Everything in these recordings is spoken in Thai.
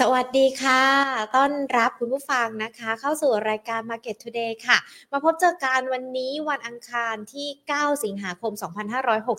สวัสดีค่ะ ต้อนรับคุณผู้ฟังนะคะ เข้าสู่รายการ Market Today ค่ะ มาพบเจอกันวันนี้วันอังคารที่ 9 สิงหาคม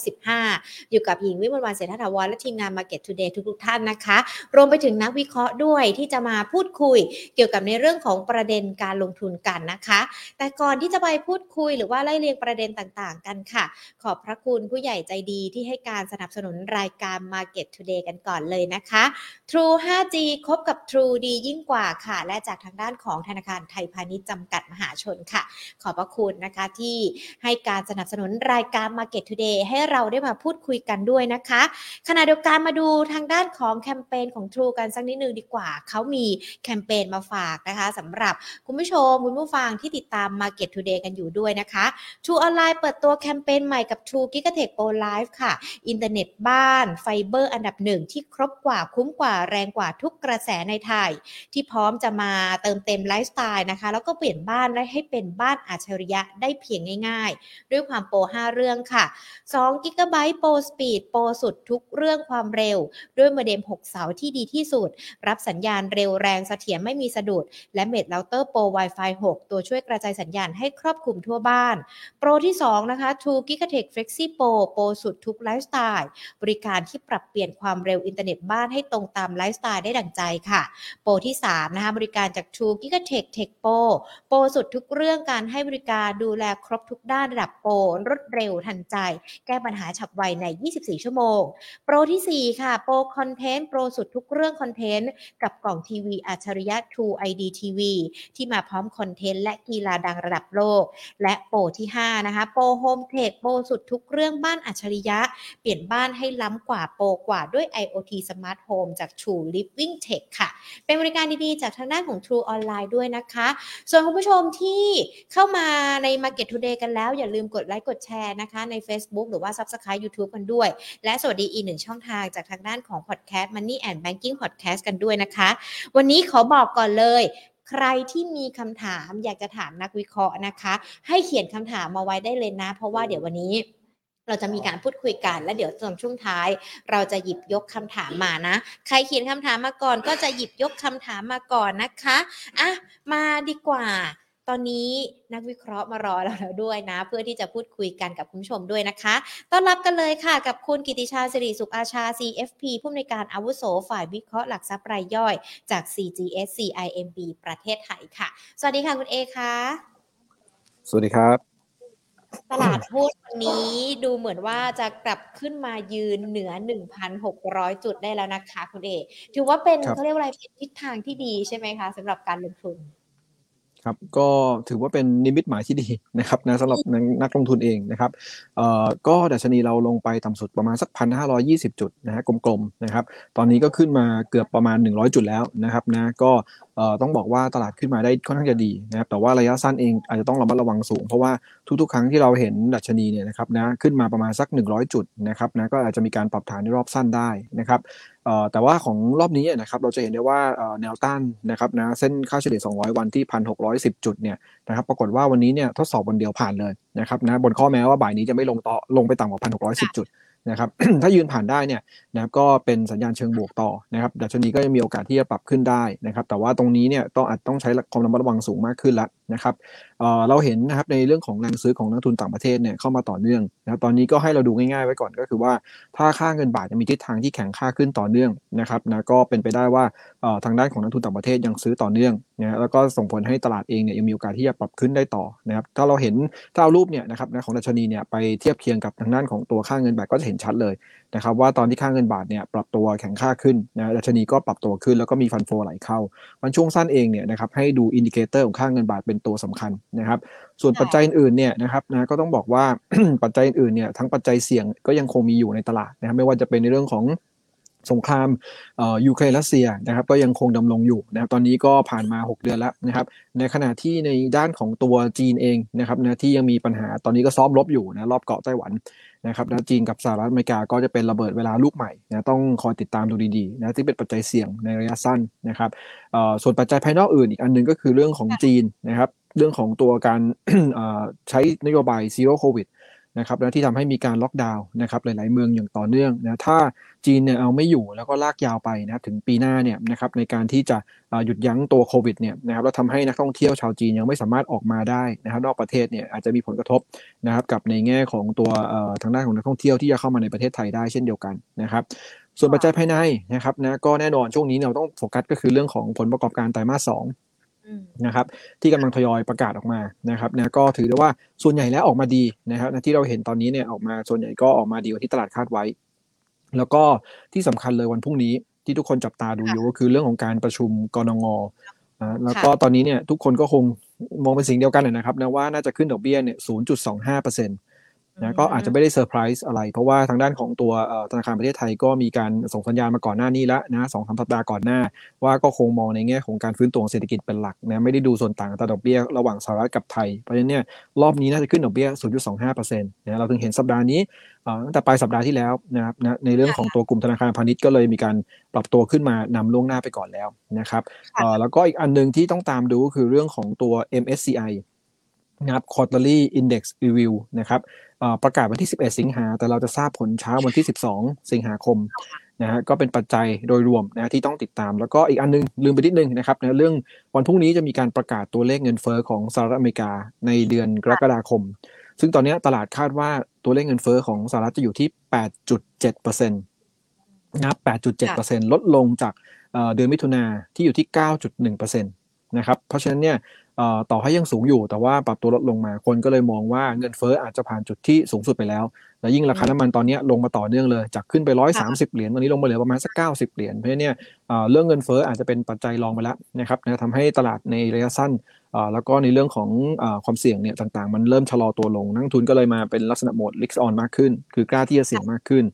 2565 อยู่กับหญิงวิมลวันเศรษฐถาวรและทีมงาน Market Today ทุกๆท่านนะคะ รวมไปถึงนักวิเคราะห์ด้วยที่จะมาพูดคุย เกี่ยวกับในเรื่องของประเด็นการลงทุนกันนะคะ แต่ก่อนที่จะไปพูดคุยหรือว่าไล่เรียงประเด็นต่างๆ กันค่ะ ขอบพระคุณผู้ใหญ่ใจดีที่ให้การสนับสนุนรายการ Market Today กันก่อนเลยนะคะ True 5G คบกับ True ดียิ่งกว่าค่ะ และจากทางด้านของธนาคารไทยพาณิชย์จำกัดมหาชนค่ะ ขอบพระคุณนะคะที่ให้การสนับสนุนรายการ Market Today ให้เราได้มาพูดคุยกันด้วยนะคะ ขณะเดียวกันมาดูทางด้านของแคมเปญของ True กันสักนิดนึงดีกว่า เขามีแคมเปญมาฝากนะคะสำหรับคุณผู้ชมคุณผู้ฟังที่ติดตาม Market Today กันอยู่ด้วยนะคะ True ออนไลน์เปิดตัวแคมเปญใหม่กับ True Gigatech Pro Life ค่ะ อินเทอร์เน็ตบ้านไฟเบอร์อันดับหนึ่งที่ครบกว่าคุ้มกว่าแรงกว่าทุกกระแสในไทย ที่พร้อมจะมาเติมเต็มไลฟ์สไตล์นะคะ แล้วก็เปลี่ยนบ้านได้ให้เป็นบ้านอัจฉริยะได้เพียงง่ายๆ ด้วยความโปร 5 เรื่องค่ะ2 g b p Pro Speed โปรสุดทุกเรื่องความเร็ว ด้วยโมเด็ม 6 เสาที่ดีที่สุด รับสัญญาณเร็วแรงเสถียรไม่มีสะดุด และเมดเราเตอร์โปร Wi-Fi 6 ตัวช่วยกระจายสัญญาณให้ครอบคลุมทั่วบ้าน โปรที่ 2 นะคะ True Gigatech Flexi Pro โปรสุดทุกไลฟ์สไตล์ บริการที่ปรับเปลี่ยนความเร็วอินเทอร์เน็ตบ้านให้ตรงตามไลฟ์สไตล์ได้ดั่งใจค่ะ โปรที่ 3 นะคะบริการจาก True Gigatech Tech Pro โปรสุดทุกเรื่องการให้บริการดูแลครบทุกด้านระดับโปรรวดเร็วทันใจ แก้ปัญหาฉับไวใน 24 ชั่วโมง โปรที่ 4 ค่ะ Pro Content โปรสุดทุกเรื่องคอนเทนต์กับกล่องทีวีอัจฉริยะ True ID TV ที่มาพร้อมคอนเทนต์และกีฬาดังระดับโลก และโปรที่ 5 นะคะ โปร Home Tech โปรสุดทุกเรื่องบ้านอัจฉริยะ เปลี่ยนบ้านให้ล้ำกว่าโปรกว่าด้วย IoT Smart Home จาก True Living Tech ค่ะ เป็นบริการดีๆ จากทางด้านของ True Online ด้วยนะคะ ส่วนคุณผู้ชมที่เข้ามาใน Market Today กันแล้ว อย่าลืมกดไลค์กดแชร์นะคะ ใน Facebook หรือว่า Subscribe YouTube กันด้วย และสวัสดีอีกหนึ่งช่องทางจากทางด้านของ Podcast Money and Banking Podcast กันด้วยนะคะ วันนี้ขอบอกก่อนเลยใครที่มีคำถามอยากจะถามนักวิเคราะห์นะคะ ให้เขียนคำถามมาไว้ได้เลยนะ เพราะว่าเดี๋ยววันนี้ เราจะมีการพูดคุยกัน และเดี๋ยวตอนช่วงท้าย เราจะหยิบยกคำถามมานะ ใครเขียนคำถามมาก่อนก็จะหยิบยกคำถามมาก่อนนะคะอะมาดีกว่าตอนนี้นักวิเคราะห์มารอเราแล้วด้วยนะ เพื่อที่จะพูดคุยกันกับคุณผู้ชมด้วยนะคะ ต้อนรับกันเลยค่ะ กับคุณกิติชาสิริสุขอาชา CFP ผู้อำนวยการอาวุโสฝ่ายวิเคราะห์หลักทรัพย์รายย่อย จาก CGS CIMB ประเทศไทยค่ะ สวัสดีค่ะคุณเอค่ะ สวัสดีครับ ตลาดหุ้นวันนี้ดูเหมือนว่าจะกลับขึ้นมายืนเหนือ 1,600 จุดได้แล้วนะคะคุณเอถือว่าเป็นครับเขาเรียกว่าอะไรเป็นทิศทางที่ดีใช่ไหมคะสำหรับการลงทุน ครับก็ถือว่าเป็นนิมิตหมายที่ดีนะครับนะสำหรับนักนักลงทุนเองนะครับเอ่อก็ดัชนีเราลงไปต่ำสุดประมาณสักพันห้าร้อยี่สิบจุดนะฮะกลมๆนะครับ ตอนนี้ก็ขึ้นมาเกือบประมาณ 100 จุดแล้วนะครับนะก็เอ่อ ต้องบอกว่าตลาดขึ้นมาได้ค่อนข้างจะดีนะครับแต่ว่าระยะสั้นเองอาจจะต้องระมัดระวังสูง เพราะว่าทุกๆ ครั้งที่เราเห็นดัชนีเนี่ยนะครับนะขึ้นมาประมาณสัก 100 จุดนะครับนะก็อาจจะมีการปรับฐานในรอบสั้นได้นะครับแต่ว่าของรอบนี้นะครับเราจะเห็นได้ว่าแนวต้านนะครับนะเส้นค่าเฉลี่ย 200 วันที่ 1,610 จุดเนี่ยนะครับปรากฏว่าวันนี้เนี่ยทดสอบวันเดียวผ่านเลยนะครับนะบนข้อแม้ว่าบ่ายนี้จะไม่ลงต่อลงไปต่ำกว่า 1,610 จุด นะครับถ้ายืนผ่านได้เนี่ยนะครับก็เป็นสัญญาณเชิงบวกต่อนะครับดัชนีก็จะมีโอกาสที่จะปรับขึ้นได้นะครับแต่ว่าตรงนี้เนี่ยต้องอาจต้องใช้ความระมัดระวังสูงมากขึ้นละ นะครับเเราเห็นนะครับในเรื่องของแรงซื้อของนักทุนต่างประเทศเนี่ยเข้ามาต่อเนื่องนะครับตอนนี้ก็ให้เราดูง่ายๆไว้ก่อนก็คือว่า ถ้าค่าเงินบาทจะมีทิศทางที่แข็งค่าขึ้นต่อเนื่องนะครับนะก็เป็นไปได้ว่าทางด้านของนักทุนต่างประเทศยังซื้อต่อเนื่องนะฮะแล้วก็ส่งผลให้ตลาดเองเนี่ยยังมีโอกาสที่จะปรับขึ้นได้ต่อนะครับถ้าเราเห็นถ้าเอารูปเนี่ยนะครับนะของดัชนีเนี่ยไปเทียบเคียงกับทางด้านของตัวค่าเงินบาทก็จะเห็นชัดเลยนะครับว่าตอนที่ค่าเงินบาทเนี่ยปรับตัวแข็งค่าขึ้นนะดัชนีก็ปรับตัวขึ้นแล้วก็มี fund flow ไหลเข้า มันช่วงสั้นเองเนี่ยนะครับให้ดู indicator ของค่าเงินบาทเป็นตัวสำคัญนะครับส่วนค่ะปัจจัยอื่นๆเนี่ยนะครับนะก็ต้องบอกว่าปัจจัยอื่นๆเนี่ยทั้งปัจจัยเสี่ยงก็ยังคงมีอยู่ในตลาดนะครับไม่ว่าจะเป็นในเรื่องของสงครามเอ่อยูเครนรัสเซียนะครับก็ยังคงดำรงอยู่นะครับตอนนี้ก็ผ่านมา 6 เดือนแล้วนะครับในขณะที่ในด้านของตัวจีนเองนะครับนะที่ยังมีปัญหาตอนนี้ก็ซ้อมรบอยู่นะรอบเกาะไต้หวัน นะครับนะจีนกับสหรัฐอเมริกาก็จะเป็นระเบิดเวลาลูกใหม่นะต้องคอยติดตามดูดีๆนะที่เป็นปัจจัยเสี่ยงในระยะสั้นนะครับส่วนปัจจัยภายนอกอื่นอีกอันหนึงก็คือเรื่องของจีนนะครับเรื่องของตัวการใช้นโยบายซีโร่โควิด นะครับและที่ทำให้มีการล็อกดาวน์นะครับหลายๆเมืองอย่างต่อเนื่องนะถ้าจีนเนี่ยเอาไม่อยู่แล้วก็ลากยาวไปนะครับถึงปีหน้าเนี่ยนะครับในการที่จะหยุดยั้งตัวโควิดเนี่ยนะครับแล้วทำให้นักท่องเที่ยวชาวจีนยังไม่สามารถออกมาได้นะครับนอกประเทศเนี่ยอาจจะมีผลกระทบนะครับกับในแง่ของตัวทางด้านของนักท่องเที่ยวที่จะเข้ามาในประเทศไทยได้เช่นเดียวกันนะครับส่วนปัจจัยภายในนะครับนะก็แน่นอนช่วงนี้เราต้องโฟกัสก็คือเรื่องของผลประกอบการไตรมาสสอง นะครับ ที่กำลังทยอยประกาศออกมานะครับนะก็ถือได้ว่าส่วนใหญ่แล้วออกมาดีนะครับที่เราเห็นตอนนี้เนี่ยออกมาส่วนใหญ่ก็ออกมาดีกว่าที่ตลาดคาดไว้ แล้วก็ที่สำคัญเลยวันพรุ่งนี้ที่ทุกคนจับตาดูอยู่ก็คือเรื่องของการประชุมกนงนะแล้วก็ตอนนี้เนี่ยทุกคนก็คงมองเป็นสิ่งเดียวกันนะครับนะว่าน่าจะขึ้นดอกเบี้ยเนี่ย 0.25%เปอร์เซ็นต์ นะก็อาจจะไม่ได้เซอร์ไพรส์อะไร เพราะว่าทางด้านของตัวธนาคารประเทศไทยก็มีการส่งสัญญาณมาก่อนหน้านี้แล้วนะสองสามสัปดาห์ก่อนหน้า ว่าก็คงมองในแง่ของการฟื้นตัวเศรษฐกิจเป็นหลักนะไม่ได้ดูส่วนต่างอัตราดอกเบี้ยระหว่างสหรัฐกับไทย เพราะฉะนั้นเนี่ยรอบนี้น่าจะขึ้นดอกเบี้ย 0.25%นะเราถึงเห็นสัปดาห์นี้ตั้งแต่ปลายสัปดาห์ที่แล้วนะครับนะในเรื่องของตัวกลุ่มธนาคารพาณิชย์ก็เลยมีการปรับตัวขึ้นมานำล่วงหน้าไปก่อนแล้วนะครับแล้วก็อีกอันนึงที่ต้องตามดูก็คือเรื่องของตัว MSCI นะครับ quarterly index review นะครับประกาศวันที่ 11 สิงหา แต่เราจะทราบผลเช้าวันที่ 12 สิงหาคมนะฮะก็เป็นปัจจัยโดยรวมนะที่ต้องติดตาม แล้วก็อีกอันนึง ลืมไปนิดนึงนะครับนะเรื่องวันพรุ่งนี้จะมีการประกาศตัวเลขเงินเฟอ้อของสหรัฐอเมริกาในเดือนกรกฎาคม ซึ่งตอนนี้ตลาดคาดว่าตัวเลขเงินเฟอ้อของสหรัฐจะอยู่ที่ 8.7%นะ8.7%ลดลงจากเดือนมิถุนาที่อยู่ที่ 9.1%นะครับ เพราะฉะนั้นเนี่ย ต่อให้ยังสูงอยู่ แต่ว่าปรับตัวลดลงมาคนก็เลยมองว่าเงินเฟ้ออาจจะผ่านจุดที่สูงสุดไปแล้ว และยิ่งราคาน้ำมันตอนนี้ลงมาต่อเนื่องเลย จากขึ้นไป 130 เหรียญตอนนี้ลงมาเหลือประมาณสัก 90 เหรียญเพราะเนี่ยเรื่องเงินเฟ้ออาจจะเป็นปัจจัยรองไปแล้วนะครับนะทำให้ตลาดในระยะสั้นแล้วก็ในเรื่องของความเสี่ยงเนี่ยต่างๆ มันเริ่มชะลอตัวลงนักทุนก็เลยมาเป็นลักษณะโหมด risk on มากขึ้น คือกล้าที่จะเสี่ยงมากขึ้น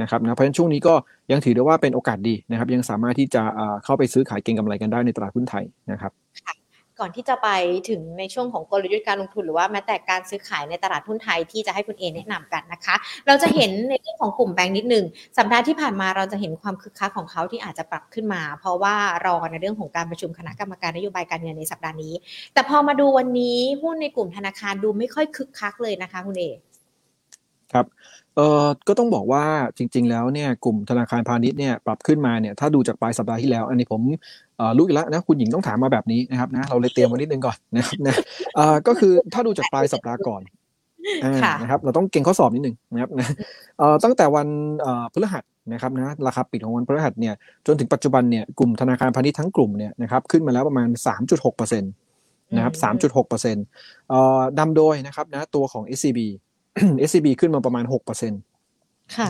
นะครับนะเพราะฉะนั้นช่วงนี้ก็ยังถือได้ว่าเป็นโอกาสดีนะครับยังสามารถที่จะเข้าไปซื้อขายเก็งกำไรกันได้ในตลาดหุ้นไทยนะครับ ก่อนที่จะไปถึงในช่วงของกลยุทธ์การลงทุนหรือว่าแม้แต่การซื้อขายในตลาดหุ้นไทยที่จะให้คุณเอแนะนำกันนะคะ เราจะเห็นในเรื่องของกลุ่มแบงค์นิดหนึ่งสัปดาห์ที่ผ่านมาเราจะเห็นความคึกคักของเขาที่อาจจะปรับขึ้นมา เพราะว่ารอในเรื่องของการประชุมคณะกรรมการนโยบายการเงินในสัปดาห์นี้ แต่พอมาดูวันนี้หุ้นในกลุ่มธนาคารดูไม่ค่อยคึกคักเลยนะคะคุณเอครับ เออก็ต้องบอกว่าจริง ๆ แล้วเนี่ยกลุ่มธนาคารพาณิชย์เนี่ยปรับขึ้นมาเนี่ยถ้าดูจากปลายสัปดาห์ที่แล้ว อันนี้ผมรู้อีกแล้วนะคุณหญิงต้องถามมาแบบนี้นะครับนะเราเลยเตรียมมานิดนึงก่อนนะครับนะก็คือถ้าดูจากปลายสัปดาห์ก่อนนะครับเราต้องเก่งข้อสอบนิดนึงนะครับนะตั้งแต่วันพฤหัสนะครับนะราคาปิดของวันพฤหัสเนี่ยจนถึงปัจจุบันเนี่ยกลุ่มธนาคารพาณิชย์ทั้งกลุ่มเนี่ยนะครับขึ้นมาแล้วประมาณ 3.6%นะครับ3.6%นำโดยนะครับนะตัวของ SCB SCB ขึ้นมาประมาณ6%น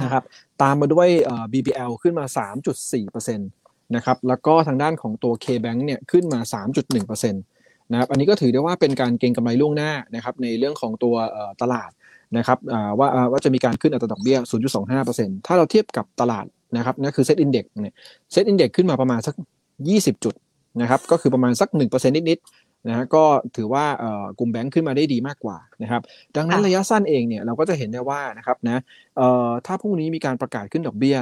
ะครับตามมาด้วย BBL ขึ้นมา 3.4%นะครับแล้วก็ทางด้านของตัว K-Bank เนี่ยขึ้นมา 3.1%นะครับอันนี้ก็ถือได้ว่าเป็นการเก็งกำไรล่วงหน้านะครับในเรื่องของตัวตลาดนะครับว่าว่าจะมีการขึ้นอัตราดอกเบี้ย 0.25%ถ้าเราเทียบกับตลาดนะครับนั่นคือ SET Index เนี่ย SET Index ขึ้นมาประมาณสัก 20 จุดนะครับก็คือประมาณสัก 1%นิด นะฮะก็ถือว่ากลุ่มแบงค์ขึ้นมาได้ดีมากกว่านะครับ ดังนั้นระยะสั้นเองเนี่ยเราก็จะเห็นได้ว่านะครับนะถ้าพรุ่งนี้มีการประกาศขึ้นดอกเบี้ย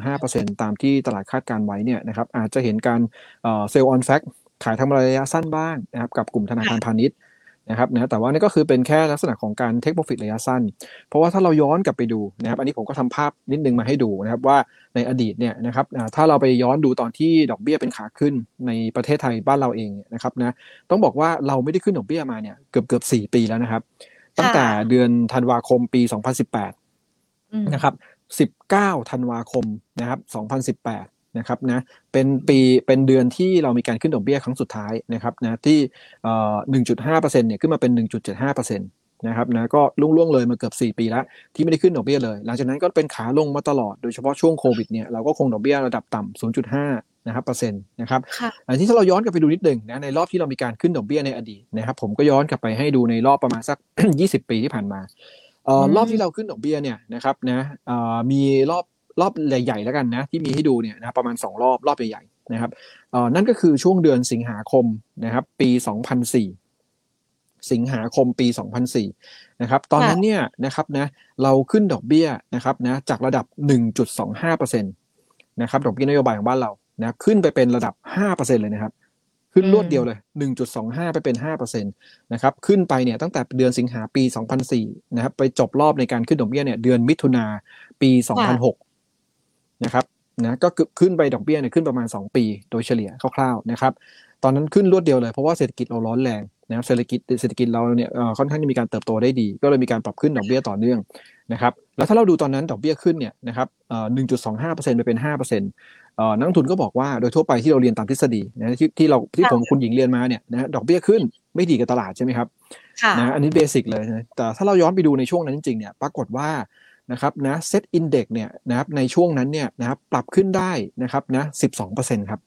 0.25%ตามที่ตลาดคาดการณ์ไว้เนี่ยนะครับอาจจะเห็นการ sell on fact ขายทำระยะสั้นบ้างนะครับกับกลุ่มธนาคารพาณิชย์ นะครับนะแต่ว่านี่ก็คือเป็นแค่ลักษณะของการเทคโปรฟิตระยะสั้น เพราะว่าถ้าเราย้อนกลับไปดูนะครับ อันนี้ผมก็ทำภาพนิดนึงมาให้ดูนะครับว่าในอดีตเนี่ยนะครับถ้าเราไปย้อนดูตอนที่ดอกเบี้ยเป็นขาขึ้นในประเทศไทยบ้านเราเองนะครับนะต้องบอกว่าเราไม่ได้ขึ้นดอกเบี้ยมาเนี่ยเกือบเกือบสี่ปีแล้วนะครับ ตั้งแต่เดือนธันวาคมปี 2018 นะครับ 19 ธันวาคมนะครับ 2018 นะครับนะเป็นปีเป็นเดือนที่เรามีการขึ้นดอกเบี้ยครั้งสุดท้ายนะครับนะที่เอ่อ1.5%เนี่ยขึ้นมาเป็น1.75%นะครับนะก็ล่วงเลยมาเกือบ 4 ปีแล้ว ที่ไม่ได้ขึ้นดอกเบี้ยเลย หลังจากนั้นก็เป็นขาลงมาตลอดโดยเฉพาะช่วงโควิดเนี่ยเราก็คงดอกเบี้ยระดับต่ำ0.5นะครับเปอร์เซ็นต์นะครับอันที่ถ้าเราย้อนกลับไปดูนิดหนึ่งนะในรอบที่เรามีการขึ้นดอกเบี้ยในอดีตนะครับผมก็ย้อนกลับไปให้ดูในรอบประมาณสัก 20 ปีที่ผ่านมาออรอบที่เราขึ้นดอกเบี้ยเนี่ยนะครับนะมีรอบ รอบใหญ่ๆแล้วกันนะที่มีให้ดูเนี่ยนะประมาณ 2 รอบรอบใหญ่ๆนะครับเอ่อนั่นก็คือช่วงเดือนสิงหาคมนะครับปี 2004 สิงหาคมปี 2004นะครับตอนนั้นเนี่ยนะครับนะเราขึ้นดอกเบี้ยนะครับนะจากระดับ 1.25%นะครับดอกเบี้ยนโยบายของบ้านเรานะขึ้นไปเป็นระดับ 5%เลยนะครับขึ้นรวดเดียวเลย 1.25 ไปเป็น 5%นะครับ ขึ้นไปเนี่ยตั้งแต่เดือนสิงหาปี 2004 นะครับ ไปจบรอบในการขึ้นดอกเบี้ยเนี่ยเดือนมิถุนาปี 2006 นะครับนะก็ขึ้นไปดอกเบี้ยเนี่ยขึ้นประมาณ 2 ปีโดยเฉลี่ยคร่าวๆนะครับตอนนั้นขึ้นรวดเดียวเลยเพราะว่าเศรษฐกิจเราร้อนแรงนะครับเศรษฐกิจเศรษฐกิจเราเนี่ยค่อนข้างจะมีการเติบโตได้ดี ก็เลยมีการปรับขึ้นดอกเบี้ยต่อเนื่องนะครับแล้วถ้าเราดูตอนนั้นดอกเบี้ยขึ้นเนี่ยนะครับ1.25%ไปเป็น5%นักลงทุนก็บอกว่าโดยทั่วไปที่เราเรียนตามทฤษฎีนะที่ที่เราที่ผมคุณหญิงเรียนมาเนี่ยนะดอกเบี้ยขึ้นไม่ดีกับตลาดใช่ไหมครับนะอันนี้ basic เลยนะแต่ถ้าเราย้อนไปดูในช่วงนั้นจริงๆเนี่ยปรากฏว่า นะครับนะ SET Index เนี่ยนะครับในช่วงนั้นเนี่ยนะครับปรับขึ้นได้นะครับนะสิบสองเปอร์เซ็นต์ครับ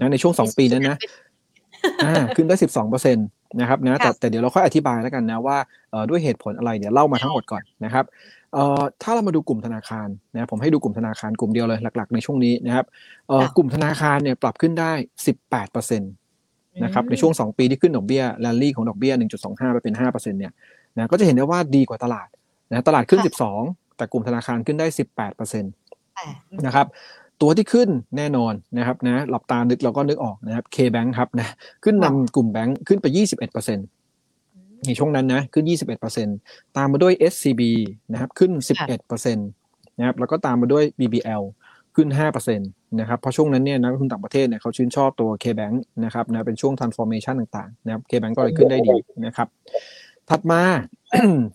นะในช่วงสองปีนั้นนะอ่าขึ้นได้สิบสองเปอร์เซ็นต์นะครับนะแต่แต่เดี๋ยวเราค่อยอธิบายแล้วกันนะว่าด้วยเหตุผลอะไรเนี่ยเล่ามาทั้งหมดก่อนนะครับเอ่อถ้าเรามาดูกลุ่มธนาคารนะผมให้ดูกลุ่มธนาคารกลุ่มเดียวเลยหลัก ๆ ในช่วงนี้นะครับเอ่อกลุ่มธนาคารเนี่ยปรับขึ้นได้สิบแปดเปอร์เซ็นต์นะครับในช่วงสองปีที่ขึ้นดอกเบี้ยแลนลี่ของดอกเบี้ยหนึ่งจุดสองห้าไปเป็นห้าเปอร์เซ็นต์เนี่ยนะก็จะเห็นได้ว่าดีกว่าตลาด นะตลาดขึ้นสิบสองแต่กลุ่มธนาคารขึ้นได้สิบแปดเปอร์เซ็นต์นะครับตัวที่ขึ้นแน่นอนนะครับนะหลับตานึกเราก็นึกออกนะครับ K-Bank ครับนะขึ้นนำกลุ่มแบงค์ขึ้นไป 21%เปอร์เซ็นต์ในช่วงนั้นนะขึ้น 21%ตามมาด้วย SCB นะครับขึ้น 11%นะครับแล้วก็ตามมาด้วย BBL ขึ้น 5%นะครับเพราะช่วงนั้นเนี่ยนักลงทุนต่างประเทศเนี่ยเขาชื่นชอบตัว K-Bank นะครับนะเป็นช่วง transformation ต่างๆนะครับ K-Bank ก็เลยขึ้นได้ดีนะครับ ถัดมา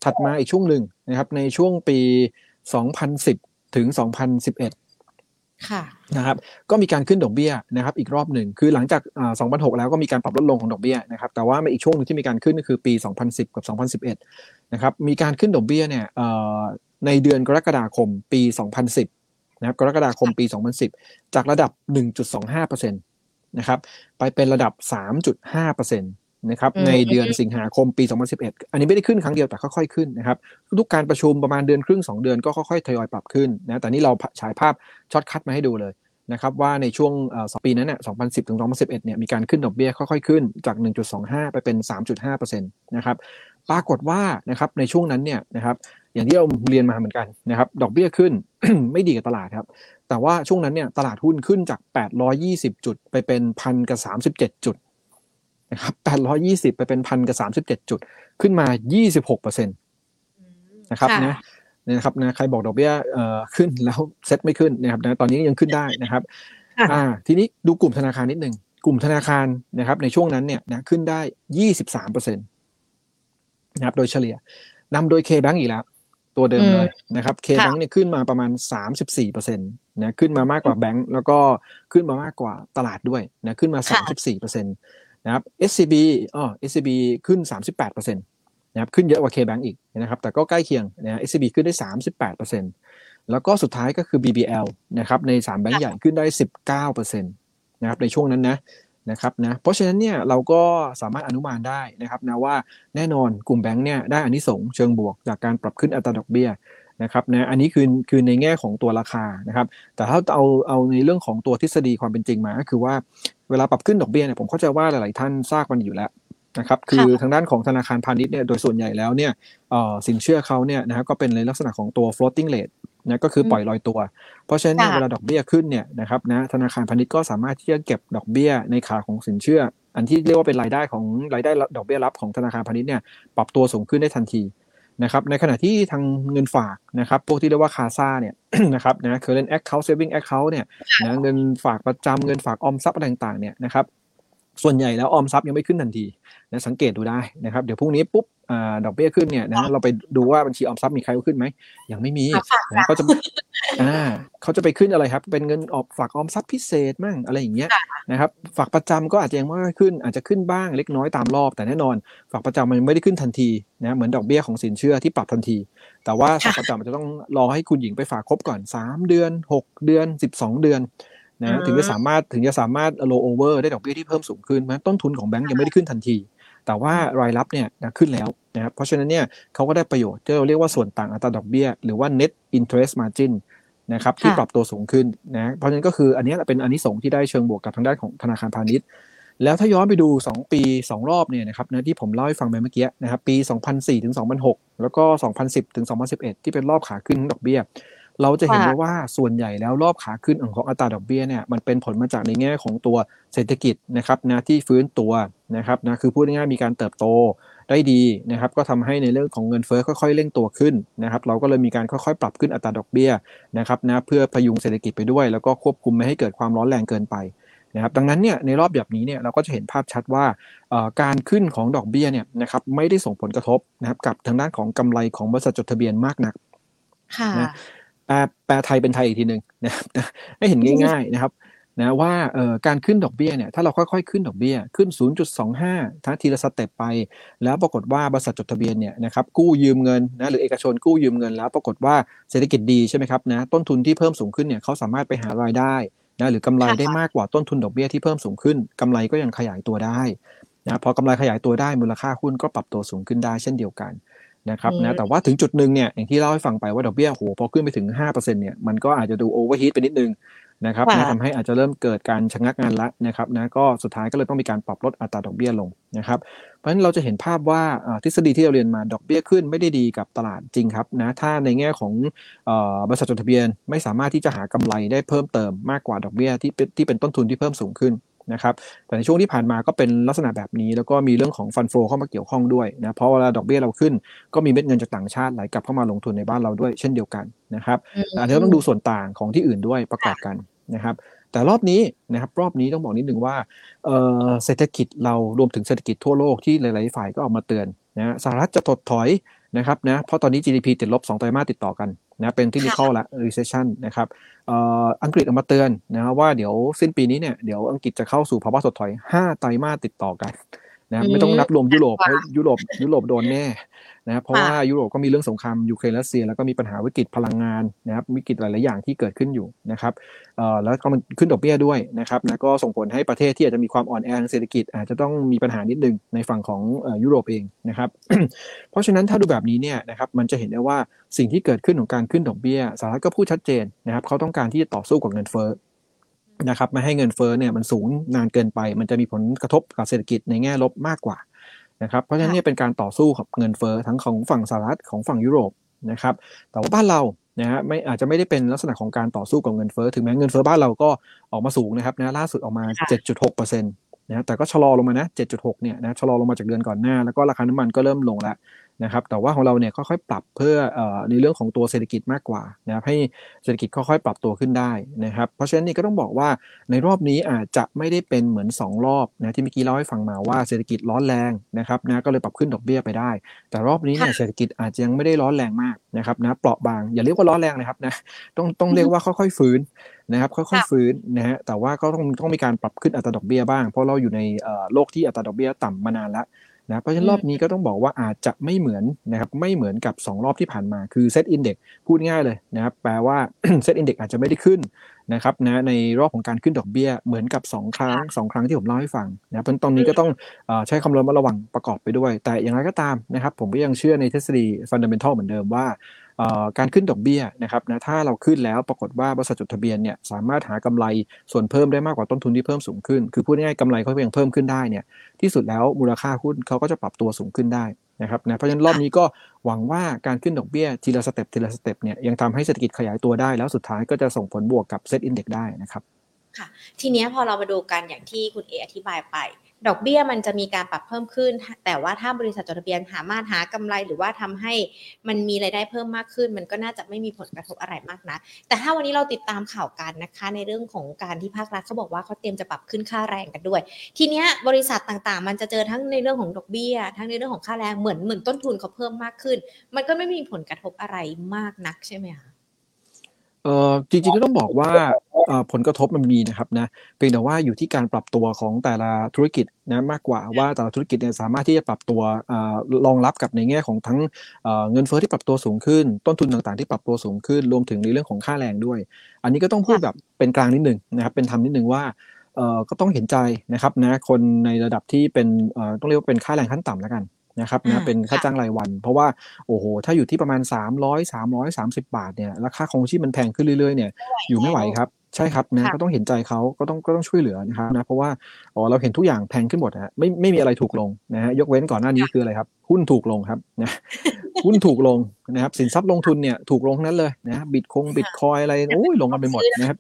ถัดมาอีกช่วงหนึ่งนะครับ ในช่วงปี 2010 ถึง 2011นะครับ ก็มีการขึ้นดอกเบี้ยนะครับ อีกรอบหนึ่งคือหลังจาก 2006 แล้วก็มีการปรับลดลงของดอกเบี้ยนะครับ แต่ว่าในอีกช่วงนึงที่มีการขึ้นก็คือปี 2010 กับ 2011 นะครับ มีการขึ้นดอกเบี้ยเนี่ยในเดือนกรกฎาคมปี 2010นะครับกรกฎาคมปี 2010 จากระดับ 1.25%นะครับ ไปเป็นระดับ 3.5%นะครับในเดือนสิงหาคมปี 2011 อันนี้ไม่ได้ขึ้นครั้งเดียวแต่ค่อยๆขึ้นนะครับทุกการประชุมประมาณเดือนครึ่ง 2 เดือนก็ค่อยๆทยอยปรับขึ้นนะแต่นี่เราฉายภาพ shortcut มาให้ดูเลยนะครับว่าในช่วงสองปีนั้นเนี่ย2010 ถึง 2011 เนี่ยมีการขึ้นดอกเบี้ยค่อยๆขึ้นจาก 1.25 ไปเป็น 3.5%นะครับปรากฏว่านะครับในช่วงนั้นเนี่ยนะครับอย่างที่เราเรียนมาเหมือนกันนะครับดอกเบี้ยขึ้น ไม่ดีกับตลาดครับ แต่ว่าช่วงนั้นเนี่ยตลาดหุ้นขึ้นจาก 820 จุดไปเป็นพันกับ37 จุด นะครับ820 ไปเป็นพันกับ37 จุด ขึ้นมา 26เปอร์เซ็นต์นะครับนะนะครับนะใครบอกดอกเบี้ยเอ่อขึ้นแล้วเซ็ตไม่ขึ้นนะครับนะตอนนี้ยังขึ้นได้นะครับอ่าทีนี้ดูกลุ่มธนาคารนิดหนึ่งกลุ่มธนาคารนะครับในช่วงนั้นเนี่ยนะขึ้นได้ 23เปอร์เซ็นต์นะครับโดยเฉลี่ยนำโดย K-Bank อีกแล้ว ตัวเดิมเลยนะครับ K-Bank เนี่ยขึ้นมาประมาณ 34เปอร์เซ็นต์นะขึ้นมามากกว่าแบงก์แล้วก็ขึ้นมามากกว่าตลาดด้วยนะขึ้นมา 34เปอร์เซ็นต์ นะครับ SCB อ๋อ SCB ขึ้น 38%นะครับขึ้นเยอะกว่า KBank อีกนะครับแต่ก็ใกล้เคียงนะ SCB ขึ้นได้ 38%แล้วก็สุดท้ายก็คือ BBL นะครับใน 3 แบงก์ใหญ่ขึ้นได้ 19%นะครับในช่วงนั้นนะนะครับนะเพราะฉะนั้นเนี่ยเราก็สามารถอนุมานได้นะครับนะว่าแน่นอนกลุ่มแบงก์เนี่ยได้อานิสงส์เชิงบวกจากการปรับขึ้นอัตราดอกเบี้ย นะครับนะอันนี้คือคือในแง่ของตัวราคานะครับแต่ถ้าเอาเอาในเรื่องของตัวทฤษฎีความเป็นจริงมาก็คือว่าเวลาปรับขึ้นดอกเบี้ยเนี่ยผมเข้าใจว่าหลาย ๆ ท่านทราบมันอยู่แล้วนะครับคือทางด้านของธนาคารพาณิชย์เนี่ยโดยส่วนใหญ่แล้วเนี่ยสินเชื่อเขาเนี่ยนะครับก็เป็นในลักษณะของตัว floating rate นะก็คือปล่อยลอยตัว เพราะฉะนั้นเวลาดอกเบี้ยขึ้นเนี่ยนะครับนะธนาคารพาณิชย์ก็สามารถที่จะเก็บดอกเบี้ยในขาของสินเชื่อ อันที่เรียกว่าเป็นรายได้ของรายได้ดอกเบี้ยรับของธนาคารพาณิชย์เนี่ยปรับตัวสูงขึ้นได้ทันที นะครับในขณะที่ทางเงินฝากนะครับพวกที่เรียกว่าคาซาเนี่ยนะครับนะ current account saving account เนี่ยนะเงินฝากประจำเงินฝากออมทรัพย์อะไรต่างๆเนี่ยนะครับ ส่วนใหญ่แล้วออมทรัพย์ยังไม่ขึ้นทันทีนะสังเกตดูได้นะครับ เดี๋ยวพรุ่งนี้ปุ๊บอดอกเบี้ยขึ้นเนี่ยนะเราไปดูว่าบัญชีออมทรัพย์มีใครขึ้นไหมยังไม่มีนะก็จะอ่าเขาจะไปขึ้นอะไรครับ เป็นเงินออกฝากออมทรัพย์พิเศษมั่งอะไรอย่างเงี้ยนะครับฝากประจำก็อาจจะยังไม่ขึ้นอาจจะขึ้นบ้างเล็กน้อยตามรอบ แต่แน่นอน ฝากประจำมันไม่ได้ขึ้นทันทีนะเหมือนดอกเบี้ยของสินเชื่อที่ปรับทันที แต่ว่าฝากประจำมันจะต้องรอให้คุณหญิงไปฝากครบก่อน 3 เดือน 6 เดือน 12 เดือน นะถึงจะสามารถถึงจะสามารถโลโอเวอร์ได้ดอกเบี้ยที่เพิ่มสูงขึ้นนะต้นทุนของแบงก์ยังไม่ได้ขึ้นทันที แต่ว่ารายรับเนี่ยขึ้นแล้วนะครับเพราะฉะนั้นเนี่ยเขาก็ได้ประโยชน์ที่เราเรียกว่าส่วนต่างอัตราดอกเบี้ย หรือว่า net interest margin นะครับที่ปรับตัวสูงขึ้นนะเพราะฉะนั้นก็คืออันนี้เป็นอันนี้สงที่ได้เชิงบวกกับทางด้านของธนาคารพาณิชย์ แล้วถ้าย้อนไปดู 2 ปี 2 รอบเนี่ยนะครับนะที่ผมเล่าให้ฟังไปเมื่อกี้นะครับปี 2004ถึง2006 แล้วก็ 2010ถึง2011 ที่เป็นรอบขาขึ้นดอกเบี้ย เราจะเห็นได้ว่าส่วนใหญ่แล้วรอบขาขึ้นของอัตราดอกเบี้ยเนี่ยมันเป็นผลมาจากในแง่ของตัวเศรษฐกิจนะครับนะที่ฟื้นตัวนะครับนะคือพูดง่ายๆมีการเติบโตได้ดีนะครับก็ทำให้ในเรื่องของเงินเฟ้อค่อยๆเร่งตัวขึ้นนะครับเราก็เลยมีการค่อยๆ ปรับขึ้นอัตราดอกเบี้ยนะครับนะเพื่อพยุงเศรษฐกิจไปด้วย แล้วก็ควบคุมไม่ให้เกิดความร้อนแรงเกินไปนะครับดังนั้นเนี่ยในรอบแบบนี้เนี่ยเราก็จะเห็นภาพชัดว่าการขึ้นของดอกเบี้ยเนี่ยนะครับไม่ได้ส่งผลกระทบนะครับกับทางด้านของกำไรของบริษัทจดทะเบียนมากนักนะ แปลแปลไทยเป็นไทยอีกทีหนึ่งนะครับให้เห็นง่าย ๆนะครับนะว่าการขึ้นดอกเบี้ยเนี่ยถ้าเราค่อยๆขึ้นดอกเบี้ยขึ้น 0.25 ทั้งทีละสเต็ปไป แล้วปรากฏว่าบริษัทจดทะเบียนเนี่ยนะครับกู้ยืมเงินนะหรือเอกชนกู้ยืมเงินแล้ว ปรากฏว่าเศรษฐกิจดีใช่ไหมครับนะต้นทุนที่เพิ่มสูงขึ้นเนี่ยเขาสามารถไปหารายได้นะหรือกำไรได้มากกว่าต้นทุนดอกเบี้ยที่เพิ่มสูงขึ้นกำไรก็ยังขยายตัวได้นะพอกำไรขยายตัวได้มูลค่าหุ้นก็ปรับตัวสูงขึ้นได้เช่นเดียวกัน นะครับนะแต่ว่าถึงจุดหนึ่งเนี่ยอย่างที่เล่าให้ฟังไปว่าดอกเบี้ยโหพอขึ้นไปถึง5%เนี่ยมันก็อาจจะดู overheat ไปนิดนึงนะครับนะทำให้อาจจะเริ่มเกิดการชะงักงานละนะครับนะก็สุดท้ายก็เลยต้องมีการปรับลดอัตราดอกเบี้ยลงนะครับเพราะฉะนั้นเราจะเห็นภาพว่าทฤษฎีที่เราเรียนมาดอกเบี้ยขึ้นไม่ได้ดีกับตลาดจริงครับนะถ้าในแง่ของบริษัทจดทะเบียนไม่สามารถที่จะหากำไรได้เพิ่มเติมมากกว่าดอกเบี้ยที่ที่เป็นต้นทุนที่เพิ่มสูงขึ้น นะครับแต่ในช่วงที่ผ่านมาก็เป็นลักษณะแบบนี้ แล้วก็มีเรื่องของ fund flow เข้ามาเกี่ยวข้องด้วยนะเพราะเวลาดอกเบี้ยเราขึ้น ก็มีเม็ดเงินจากต่างชาติไหลกลับเข้ามาลงทุนในบ้านเราด้วยเช่นเดียวกันนะครับอันนี้ต้องดูส่วนต่างของที่อื่นด้วยประกอบกันนะครับแต่รอบนี้นะครับรอบนี้ต้องบอกนิดนึงว่าเศรษฐกิจเรารวมถึงเศรษฐกิจทั่วโลกที่หลาย ๆ ฝ่ายก็ออกมาเตือนนะสหรัฐจะถดถอย นะครับนะเพราะตอนนี้ GDP ติดลบ 2 ไตรมาสติดต่อกันนะเป็นที่นิคอลละ recession นะครับอังกฤษออกมาเตือนนะว่าเดี๋ยวสิ้นปีนี้เนี่ยเดี๋ยวอังกฤษจะเข้าสู่ภาวะถดถอย 5 ไตรมาสติดต่อกัน นะไม่ต้องนับรวมยุโรปเพราะยุโรปยุโรปโดนแน่นะครับเพราะว่ายุโรปก็มีเรื่องสงครามยูเครนรัสเซียแล้วก็มีปัญหาวิกฤตพลังงานนะครับวิกฤตหลาย ๆ อย่างที่เกดขึ้นอยู่นะครับเอ่อแล้วก็มันขึ้นดอกเบี้ยด้วยนะครับนะก็ส่งผลให้ประเทศที่อาจจะมีความอ่อนแอทางเศรษฐกิจ อาจจะต้องมีปัญหานิดนึงในฝั่งของยุโรปเองนะครับเพราะฉะนั้นถ้าดูแบบนี้เนี่ยนะครับมันจะเห็นได้ว่าสิ่งที่เกิดขึ้นของการขึ้นดอกเบี้ยสหรัฐก็พูดชัดเจนนะครับเขาต้องการที่จะต่อสู้กับเงินเฟ้อ นะครับไม่ให้เงินเฟ้อเนี่ยมันสูงนานเกินไป มันจะมีผลกระทบกับเศรษฐกิจในแง่ลบมากกว่านะครับเพราะฉะนั้นนี่เป็นการต่อสู้กับเงินเฟ้อทั้งของฝั่งสหรัฐของฝั่งยุโรปนะครับแต่ว่าบ้านเรานะฮะไม่อาจจะไม่ได้เป็นลักษณะของการต่อสู้กับเงินเฟ้อถึงแม้เงินเฟ้อบ้านเราก็ออกมาสูงนะครับนะล่าสุดออกมา 7.6%นะแต่ก็ชะลอลงมานะ 7.6 เนี่ยนะชะลอลงมาจากเดือนก่อนหน้า แล้วก็ราคาน้ำมันก็เริ่มลงแล้ว นะครับแต่ว่าของเราเนี่ยค่อยๆปรับเพื่อในเรื่องของตัวเศรษฐกิจมากกว่านะครับให้เศรษฐกิจค่อยๆปรับตัวขึ้นได้นะครับเพราะฉะนั้นนี่ก็ต้องบอกว่าในรอบนี้อาจจะไม่ได้เป็นเหมือน 2 รอบนะที่เมื่อกี้เล่าให้ฟังมาว่าเศรษฐกิจร้อนแรงนะครับนะก็เลยปรับขึ้นดอกเบี้ยไปได้ แต่รอบนี้เนี่ยเศรษฐกิจอาจจะยังไม่ได้ร้อนแรงมากนะครับนะเปราะบางอย่าเรียกว่าร้อนแรงนะครับนะต้องต้องเรียกว่าค่อยๆฟื้นนะครับค่อยๆฟื้นนะฮะแต่ว่าก็ต้องต้องมีการปรับขึ้นอัตราดอกเบี้ยบ้าง เพราะเราอยู่ในโลกที่อัตราดอกเบี้ยต่ำมานานแล้ว นะเพราะฉะนั้นรอบนี้ก็ต้องบอกว่าอาจจะไม่เหมือนนะครับไม่เหมือนกับ 2 รอบที่ผ่านมาคือ SET Index พูดง่ายเลยนะครับแปลว่า SET Index อาจจะไม่ได้ขึ้นนะครับนะในรอบของการขึ้นดอกเบี้ยเหมือนกับ 2 ครั้ง 2 ครั้งที่ผมเล่าให้ฟังนะเพราะตอนนี้ก็ต้องใช้ความระมัดระวังประกอบไปด้วย แต่อย่างไรก็ตามนะครับผมก็ยังเชื่อในทฤษฎี fundamental เหมือนเดิมว่า การขึ้นดอกเบี้ยนะครับนะถ้าเราขึ้นแล้วปรากฏว่าบริษัทจดทะเบียนเนี่ยสามารถหากำไรส่วนเพิ่มได้มากกว่าต้นทุนที่เพิ่มสูงขึ้น คือพูดง่ายๆกำไรเขาเพียงเพิ่มขึ้นได้เนี่ยที่สุดแล้วมูลค่าหุ้นเขาก็จะปรับตัวสูงขึ้นได้นะครับนะเพราะฉะนั้นรอบนี้ก็หวังว่าการขึ้นดอกเบี้ยทีละ step ทีละ step เนี่ยยังทำให้เศรษฐกิจขยายตัวได้แล้วสุดท้ายก็จะส่งผลบวกกับ SET Index ได้นะครับ ค่ะ ทีนี้พอเรามาดูกันอย่างที่คุณเออธิบายไป ดอกเบี้ยมันจะมีการปรับเพิ่มขึ้น แต่ว่าถ้าบริษัทจดทะเบียนสามารถหากำไรหรือว่าทำให้มันมีรายได้เพิ่มมากขึ้น มันก็น่าจะไม่มีผลกระทบอะไรมากนะ แต่ถ้าวันนี้เราติดตามข่าวกันนะคะ ในเรื่องของการที่ภาครัฐเขาบอกว่าเขาเตรียมจะปรับขึ้นค่าแรงกันด้วย ทีเนี้ยบริษัทต่างๆ มันจะเจอทั้งในเรื่องของดอกเบี้ย ทั้งในเรื่องของค่าแรงเหมือนเหมือนต้นทุนเขาเพิ่มมากขึ้น มันก็ไม่มีผลกระทบอะไรมากนักใช่ไหมคะ ออจริงๆก็ต้องบอกว่าผลกระทบมันมีนะครับนะเพียงแต่ว่าอยู่ที่การปรับตัวของแต่ละธุรกิจนะมากกว่าว่าแต่ละธุรกิจเนี่ยสามารถที่จะปรับตัวรองรับกับในแง่ของทั้งเงินเฟ้อที่ปรับตัวสูงขึ้น ต้นทุนต่างๆที่ปรับตัวสูงขึ้น รวมถึงในเรื่องของค่าแรงด้วย อันนี้ก็ต้องพูดแบบเป็นกลางนิดหนึ่งนะครับเป็นธรรมนิดหนึ่งว่าก็ต้องเห็นใจนะครับนะคนในระดับที่เป็นต้องเรียกว่าเป็นค่าแรงขั้นต่ำแล้วกัน นะครับนะเป็นค่าจ้างรายวัน เพราะว่าโอ้โหถ้าอยู่ที่ประมาณ 300 330 บาทเนี่ยราคาของชีพมันแพงขึ้นเรื่อยๆเนี่ยอยู่ไม่ไหวครับใช่ครับนะค่ะก็ต้องเห็นใจเขาก็ต้องก็ต้องช่วยเหลือนะครับนะเพราะว่าอ๋อเราเห็นทุกอย่างแพงขึ้นหมดนะฮะไม่ไม่มีอะไรถูกลงนะฮะยกเว้นก่อนหน้านี้คืออะไรครับหุ้นถูกลงครับนะหุ้นถูกลงนะครับสินทรัพย์ลงทุนเนี่ยถูกลงทั้งนั้นเลยนะบิตคงบิตคอยอะไรโอ้ยลงกันไปหมดนะครับ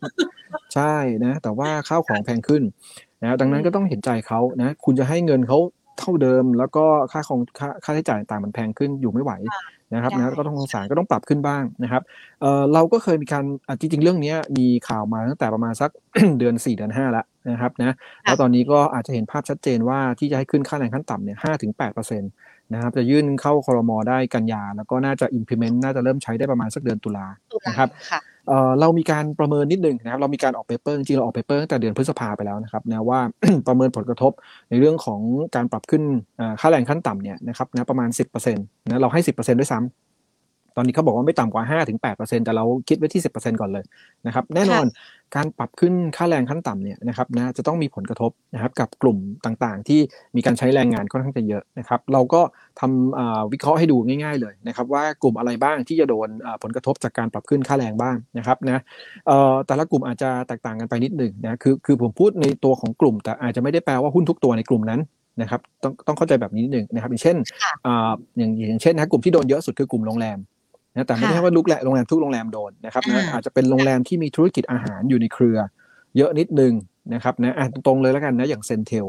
ใช่นะแต่ว่าข้าวของแพงขึ้นนะครับดังนั้นก็ต้องเห็นใจเขานะคุณจะให้เงินเขา เท่าเดิม แล้วก็ค่าของค่าค่าใช้จ่ายต่างๆมันแพงขึ้นอยู่ไม่ไหวนะครับใช่นะก็ต้องสงสารก็ต้องปรับขึ้นบ้างนะครับเอ่อเราก็เคยมีการอะจริงๆเรื่องเนี้ยมีข่าวมาตั้งแต่ประมาณสักเดือน 4 เดือน5แล้วนะครับนะแล้วตอนนี้ก็อาจจะเห็นภาพชัดเจนว่าที่จะให้ขึ้นค่าแรงขั้นต่ำเนี่ยห้าถึงแปดเปอร์เซ็นต์นะครับจะยื่นเข้าครมได้กันยา แล้วก็น่าจะ implement น่าจะเริ่มใช้ได้ประมาณสักเดือนตุลาตุลานะครับค่ะ เออเรามีการประเมินนิดหนึ่งนะครับ เรามีการออก paper จริงเราออก paper ตั้งแต่เดือนพฤษภาไปแล้วนะครับนะว่าประเมินผลกระทบในเรื่องของการปรับขึ้นค่าแรงขั้นต่ำเนี่ยนะครับนะประมาณ 10%นะเราให้ 10%ด้วยซ้ำ ตอนนี้เขาบอกว่าไม่ต่ำกว่า 5-8%แต่เราคิดไว้ที่ 10%ก่อนเลยนะครับ แน่นอนการปรับขึ้นค่าแรงขั้นต่ำเนี่ยนะครับนะจะต้องมีผลกระทบนะครับกับกลุ่มต่างๆ ที่มีการใช้แรงงานค่อนข้างจะเยอะนะครับ เราก็ทำอ่าวิเคราะห์ให้ดูง่าย ๆเลยนะครับว่ากลุ่มอะไรบ้างที่จะโดนอ่าผลกระทบจากการปรับขึ้นค่าแรงบ้างนะครับนะเอ่อแต่ละกลุ่มอาจจะแตกต่างกันไปนิดหนึ่งนะคือคือผมพูดในตัวของกลุ่ม แต่อาจจะไม่ได้แปลว่าหุ้นทุกตัวในกลุ่มนั้นนะครับต้องต้องเข้าใจแบบนี้นิดหนึ่งนะครับ อย่างเช่นค่ะอ่าอย่างอย่างเช่นนะกลุ่มที่โดนเยอะสุดคือกลุ่มโรงแรม นะแต่ไม่ได้ค่ะว่าลุกแหละโรงแรมทุกโรงแรมโดนนะครับนะอ่าอาจจะเป็นโรงแรมที่มีธุรกิจอาหารอยู่ในเครือ เยอะนิดนึงนะครับนะอะตรงๆเลยแล้วกันนะอย่าง CENTEL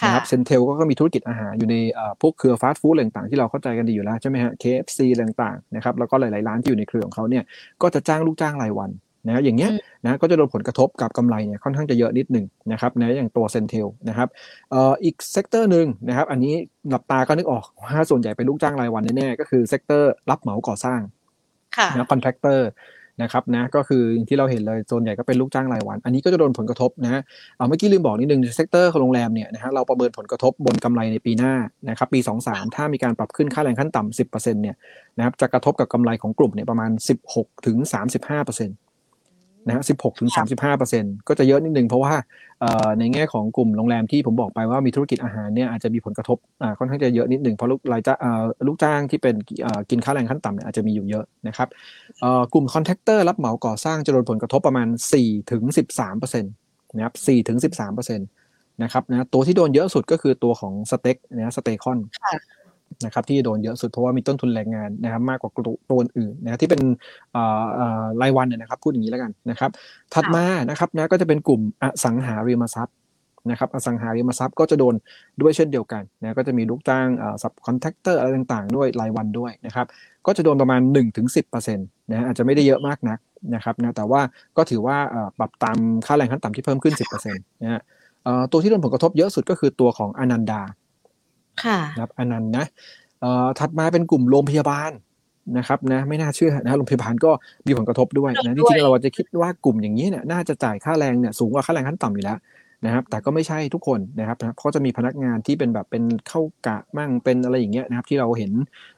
ค่ะนะครับ CENTEL ก็มีธุรกิจอาหารอยู่ในเอ่อพวกเครือฟาสต์ฟู้ดอะไรต่างๆที่เราเข้าใจกันดีอยู่แล้วใช่ไหมฮะ KFC อะไรต่างๆนะครับแล้วก็หลายๆร้านที่อยู่ในเครือของเขาเนี่ยก็จะจ้างลูกจ้างรายวัน นะอย่างเงี้ยอืมนะก็จะโดนผลกระทบกับกำไรเนี่ยค่อนข้างจะเยอะนิดหนึ่งนะครับนะอย่างตัว CENTEL นะครับเอ่ออีก sector หนึ่งนะครับอันนี้หลับตาก็นึกออกว่าส่วนใหญ่เป็นลูกจ้างรายวันแน่ๆก็คือ sector รับเหมาก่อสร้างค่ะนะ contractor นะครับนะก็คืออย่างที่เราเห็นเลยส่วนใหญ่ก็เป็นลูกจ้างรายวัน อันนี้ก็จะโดนผลกระทบนะฮะเอ่อเมื่อกี้ลืมบอกนิดนึง sector ของโรงแรมเนี่ยนะฮะเราประเมินผลกระทบบนกำไรในปีหน้านะครับปี 23 ถ้ามีการปรับขึ้นค่าแรงขั้นต่ำ10%เนี่ยนะครับจะกระทบกับกำไรของกลุ่มเนี่ยประมาณ 16ถึง35% นะฮะ16ถึง35%ก็จะเยอะนิดนึงเพราะว่าเอ่อในแง่ของกลุ่มโรงแรมที่ผมบอกไปว่ามีธุรกิจอาหารเนี่ยอาจจะมีผลกระทบอ่าค่อนข้างจะเยอะนิดนึงเพราะลูกรายจ้างอ่าลูกจ้างที่เป็นอ่ากินค่าแรงขั้นต่ำเนี่ยอาจจะมีอยู่เยอะนะครับเอ่อกลุ่ม contractor รับเหมาก่อสร้างจะโดนผลกระทบประมาณ4ถึง13เปอร์เซ็นต์นะครับ4ถึง13เปอร์เซ็นต์นะครับนะตัวที่โดนเยอะสุดก็คือตัวของ STEC นะ STECON ค่ะ นะครับที่โดนเยอะสุดเพราะว่ามีต้นทุนแรงงานนะครับมากกว่าตัวอื่นนะที่เป็นรายวันนะครับพูดอย่างนี้แล้วกันนะครับถัดมานะครับนะก็จะเป็นกลุ่มอสังหาริมทรัพย์นะครับอสังหาริมทรัพย์ก็จะโดนด้วยเช่นเดียวกันนะก็จะมีลูกจ้าง subcontractor อะไรต่างๆ ด้วยรายวันด้วยนะครับก็จะโดนประมาณ 1-10%นะอาจจะไม่ได้เยอะมากนักนะครับนะแต่ว่าก็ถือว่าปรับตามค่าแรงขั้นต่ำที่เพิ่มขึ้น 10%นะฮะเอ่อตัวที่โดนผลกระทบเยอะสุดก็คือตัวของอนันดา นะครับอนันดานะเอ่อถัดมาเป็นกลุ่มโรงพยาบาลนะครับนะไม่น่าเชื่อนะโรงพยาบาลก็มีผลกระทบด้วยนะจด้วยริงๆเราอาจจะคิดว่ากลุ่มอย่างนี้เนี่ยน่าจะจ่ายค่าแรงเนี่ยสูงกว่าค่าแรงขั้นต่ำอยู่แล้วนะครับ แต่ก็ไม่ใช่ทุกคนนะครับนะเพราะจะมีพนักงานที่เป็นแบบเป็นเข้ากะมั่งเป็นอะไรอย่างเงี้ยนะครับ ที่เราเห็น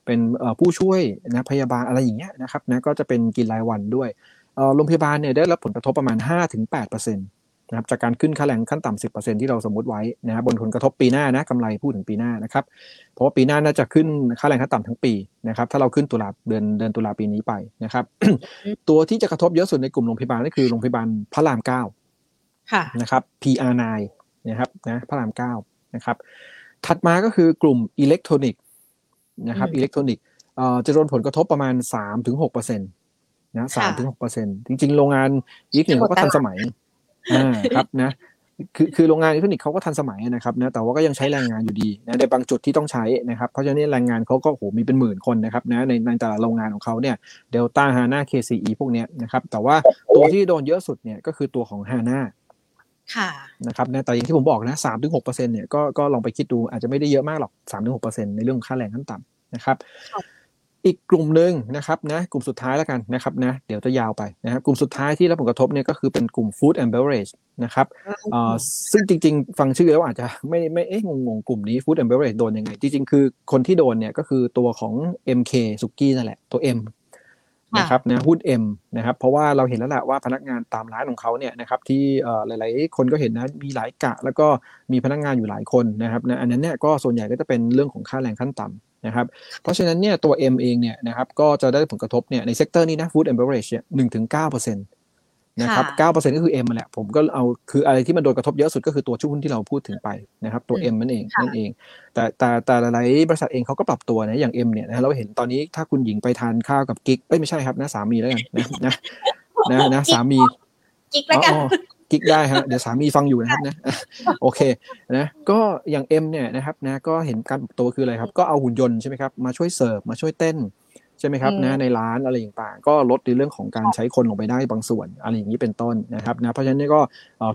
เป็นเอ่อผู้ช่วยนะพยาบาลอะไรอย่างเงี้ยนะครับนะก็จะเป็นกินรายวันด้วยเอ่อโรงพยาบาลเนี่ยได้รับผลกระทบประมาณ 5-8% นะครับจากการขึ้นค่าแรงขั้นต่ำ10%ที่เราสมมติไว้นะครับบนผลกระทบปีหน้านะกำไรพูดถึงปีหน้านะครับเพราะว่าปีหน้าน่าจะขึ้นค่าแรงขั้นต่ำทั้งปีนะครับถ้าเราขึ้นตุลาเดือนเดือนตุลาปีนี้ไปนะครับ ตัวที่จะกระทบเยอะสุดในกลุ่มโรงพยาบาลก็คือโรงพยาบาลพระรามเก้าค่ะนะครับ PR9 นะครับนะพระรามเก้านะครับถัดมาก็คือกลุ่มอิเล็กทรอนิกส์นะครับอืมอิเล็กทรอนิกส์เอ่อจะโดนผลกระทบประมาณ3-6%นะสามถึงหกเปอร์เซ็นต์จริง ๆ โรงงานอีกหนึ่งเขาก็ทันสมัย อ่าครับนะคือคือโรงงานอิเล็กทรอนิกส์เขาก็ทันสมัยนะครับนะแต่ว่าก็ยังใช้แรงงานอยู่ดีนะในบางจุดที่ต้องใช้นะครับเพราะฉะนั้นแรงงานเขาก็โหมีเป็นหมื่นคนนะครับนะในในแต่ละโรงงานของเขาเนี่ยเดลต้าฮาน่าเคซีพวกเนี้ยนะครับแต่ว่าตัวที่โดนเยอะสุดเนี่ยก็คือตัวของฮาน่าค่ะนะครับนะแต่อย่างที่ผมบอกนะสามถึงหกเปอร์เซ็นต์เนี่ยก็ก็ลองไปคิดดูอาจจะไม่ได้เยอะมากหรอกสามถึงหกเปอร์เซ็นต์ในเรื่องของค่าแรงขั้นต่ำนะครับค่ะ อีกกลุ่มหนึ่งนะครับนะกลุ่มสุดท้ายแล้วกันนะครับนะเดี๋ยวจะยาวไปนะครับกลุ่มสุดท้ายที่รับผลกระทบเนี่ยก็คือเป็นกลุ่ม food and beverage นะครับเอ่อซึ่งจริง ๆ ฟังชื่อแล้วอาจจะไม่ไม่เอ๊ะงงๆ กลุ่มนี้ food and beverage โดนยังไง จริง ๆ คือคนที่โดนเนี่ยก็คือตัวของ MK สุกี้นั่นแหละตัว M ค่ะนะครับนะหุ้น M นะครับเพราะว่าเราเห็นแล้วแหละว่าพนักงานตามร้านของเขาเนี่ยนะครับที่เอ่อหลาย ๆ คนก็เห็นนะมีหลายกะ แล้วก็มีพนักงานอยู่หลายคนนะครับนะอันนั้นเนี่ยก็ส่วนใหญ่ก็จะเป็นเรื่องของค่าแรงขั้นต่ำ นะครับ เพราะฉะนั้นเนี่ยตัว M เองเนี่ยนะครับก็จะได้ผลกระทบเนี่ยใน sector นี้นะ food and beverage เนี่ยหนึ่งถึงเก้าเปอร์เซ็นต์นะครับเก้าเปอร์เซ็นต์ก็คือ M มาแหละ ผมก็เอาคืออะไรที่มันโดนกระทบเยอะสุดก็คือตัวหุ้นที่เราพูดถึงไปนะครับตัว M นั่นเองนั่นเอง แต่แต่แต่หลายบริษัทเองเขาก็ปรับตัวนะอย่าง M เนี่ยนะเราเห็นตอนนี้ถ้าคุณหญิงไปทานข้าวกับกิ๊กเอ้ยไม่ใช่ครับนะสามีแล้วกันนะนะนะนะสามีกิ๊กแล้วกัน กิ๊กได้ฮะเดี๋ยวสามีฟังอยู่นะครับนะโอเคนะก็อย่างเอ็มเนี่ยนะครับนะก็เห็นการปรับตัวคืออะไรครับ ก็เอาหุ่นยนต์ใช่ไหมครับมาช่วยเสิร์ฟมาช่วยเต้น ใช่ไหมครับนะในร้านอะไรต่างๆ ก็ลดในเรื่องของการใช้คนลงไปได้บางส่วนอะไรอย่างนี้เป็นต้นนะครับนะเพราะฉะนั้นก็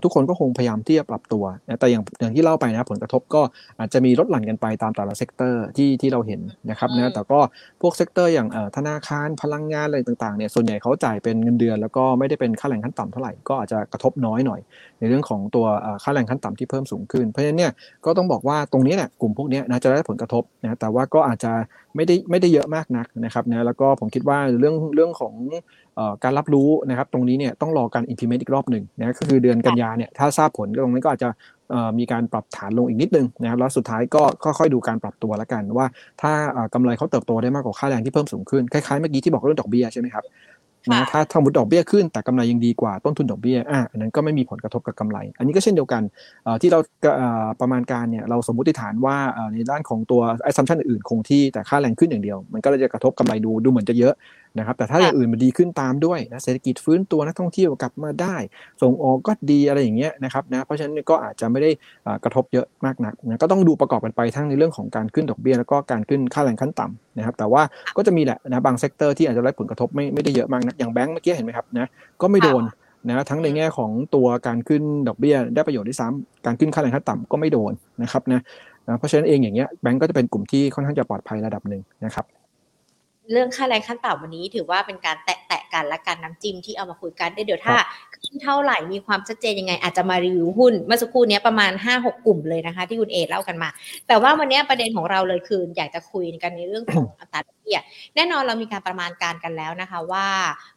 ทุกคนก็คงพยายามที่จะปรับตัวนะแต่อย่างอย่างที่เล่าไปนะผลกระทบก็อาจจะมีลดหลั่นกันไปตามแต่ละ sector ที่ที่เราเห็นนะครับนะแต่ก็พวก sector อย่างธนาคารพลังงานอะไรต่างๆเนี่ยส่วนใหญ่เขาจ่ายเป็นเงินเดือน แล้วก็ไม่ได้เป็นค่าแรงขั้นต่ำเท่าไหร่ก็อาจจะกระทบน้อยหน่อย ในเรื่องของตัวค่าแรงขั้นต่ำที่เพิ่มสูงขึ้นเพราะฉะนั้นเนี่ยก็ต้องบอกว่าตรงนี้เนี่ยกลุ่มพวกนี้นะจะได้ผลกระทบนะแต่ว่าก็อาจจะ ไม่ได้ไม่ได้เยอะมากนักนะครับนะแล้วก็ผมคิดว่าเรื่องเรื่องของการรับรู้นะครับตรงนี้เนี่ยต้องรอการ implement อีกรอบหนึ่งนะก็คือเดือนกันยาเนี่ยถ้าทราบผลก็ตรงนี้ก็อาจจะมีการปรับฐานลงอีกนิดนึงนะครับแล้วสุดท้ายก็ค่อยๆดูการปรับตัวแล้วกันว่า ถ้ากำไรเขาเติบโตได้มากกว่าค่าแรงที่เพิ่มสูงขึ้นคล้ายๆเมื่อกี้ที่บอกเรื่องดอกเบี้ยใช่ไหมครับ นะถ้าสมมติดอกเบี้ยขึ้น แต่กำไรยังดีกว่าต้นทุนดอกเบี้ยอะอันนั้นก็ไม่มีผลกระทบกับกำไร อันนี้ก็เช่นเดียวกันที่เราประมาณการเนี่ยเราสมมติฐานว่าในด้านของตัวไอ้ซัมชันอื่นคงที่แต่ค่าแรงขึ้นอย่างเดียว มันก็จะกระทบกำไรดูดูเหมือนจะเยอะ นะครับแต่ถ้าอย่างอื่นมันดีขึ้นตามด้วยนะเศรษฐกิจฟื้นตัวนักท่องเที่ยวกลับมาได้ ส่งออกก็ดีอะไรอย่างเงี้ยนะครับนะเพราะฉะนั้นก็อาจจะไม่ได้กระทบเยอะมากนักนะก็ต้องดูประกอบกันไปทั้งในเรื่องของการขึ้นดอกเบี้ยแล้วก็การขึ้นค่าแรงขั้นต่ำนะครับแต่ว่าก็จะมีแหละนะบาง sector ที่อาจจะได้ผลกระทบไม่ไม่ได้เยอะมากนะอย่างแบงก์เมื่อกี้เห็นไหมครับนะก็ไม่โดนนะทั้งในแง่ของตัวการขึ้นดอกเบี้ยได้ประโยชน์ที่ซ้ำการขึ้นค่าแรงขั้นต่ำก็ไม่โดนนะครับนะเพราะฉะนั้นเองอย่างเงี้ยแบงก์ก็จะเป็นกลุ่มที่ค่อนข้างจะปลอดภัยระดับหนึ่งนะครับ เรื่องค่าแรงขั้นต่ำวันนี้ ถือว่าเป็นการแตะแตะกันและการน้ำจิ้มที่เอามาคุยกันได้เดี๋ยวถ้าขึ้นเท่าไหร่มีความชัดเจนยังไง อาจจะมารีวิวหุ้นเมื่อสักครู่นี้ประมาณ 5-6 กลุ่มเลยนะคะ ที่คุณเอเล่ากันมา แต่ว่าวันนี้ประเด็นของเราเลยคืออยากจะคุยกันในเรื่องของอัตราดอกเบี้ยแน่นอนเรามีการประมาณการกันแล้วนะคะว่า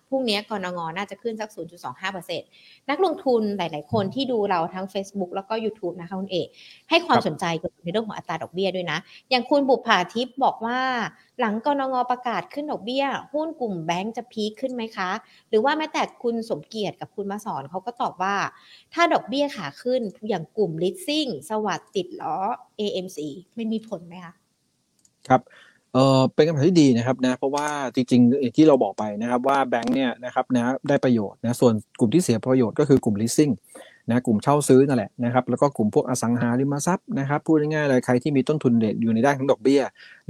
พรุ่งนี้กรงงน่าจะขึ้นสัก 0.25%นักลงทุนหลาย ๆ คนที่ดูเราทั้ง Facebook แล้วก็ YouTube นะคะคุณเอกให้ความสนใจเกี่ยวกับในเรื่องของอัตราดอกเบี้ยด้วยนะ อย่างคุณบุภาทิพย์บอกว่า หลังกรงงประกาศขึ้นดอกเบี้ย หุ้นกลุ่มแบงก์จะพีคขึ้นไหมคะ หรือว่าแม้แต่คุณสมเกียรติกับคุณมาสอนเขาก็ตอบว่า ถ้าดอกเบี้ยขาขึ้นอย่างกลุ่ม leasing สวัสดิ์ติดล้อ AMC ไม่มีผลไหมคะครับ เออเป็นคำถามที่ดีนะครับนะเพราะว่าจริงๆที่เราบอกไปนะครับว่าแบงค์เนี่ยนะครับนะได้ประโยชน์นะส่วนกลุ่มที่เสียประโยชน์ก็คือกลุ่ม leasing นะกลุ่มเช่าซื้อนั่นแหละนะครับแล้วก็กลุ่มพวกอสังหาริมทรัพย์นะครับพูดง่ายๆเลยใครที่มีต้นทุนเด็ดอยู่ในด้านของดอกเบี้ย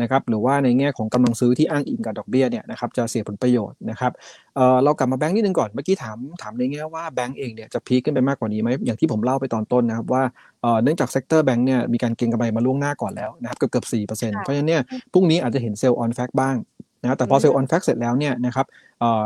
นะครับหรือว่าในแง่ของกำลังซื้อที่อ้างอิงกับดอกเบี้ยเนี่ยนะครับจะเสียผลประโยชน์นะครับเออเรากลับมาแบงค์นิดนึงก่อนเมื่อกี้ถามถามในแง่ว่าแบงค์เองเนี่ยจะ peak ขึ้นไปมากกว่านี้ไหมอย่างที่ผมเล่าไปตอนต้นนะครับว่าเนื่องจาก sector แบงค์เนี่ยมีการเก็งกำไรมาล่วงหน้าก่อนแล้วนะครับเกือบเกือบสี่เปอร์เซ็นต์เพราะฉะนั้นเนี่ยพรุ่งนี้อาจจะเห็น sell on fact บ้างนะแต่พอ sell on fact เสร็จแล้วเนี่ยนะครับ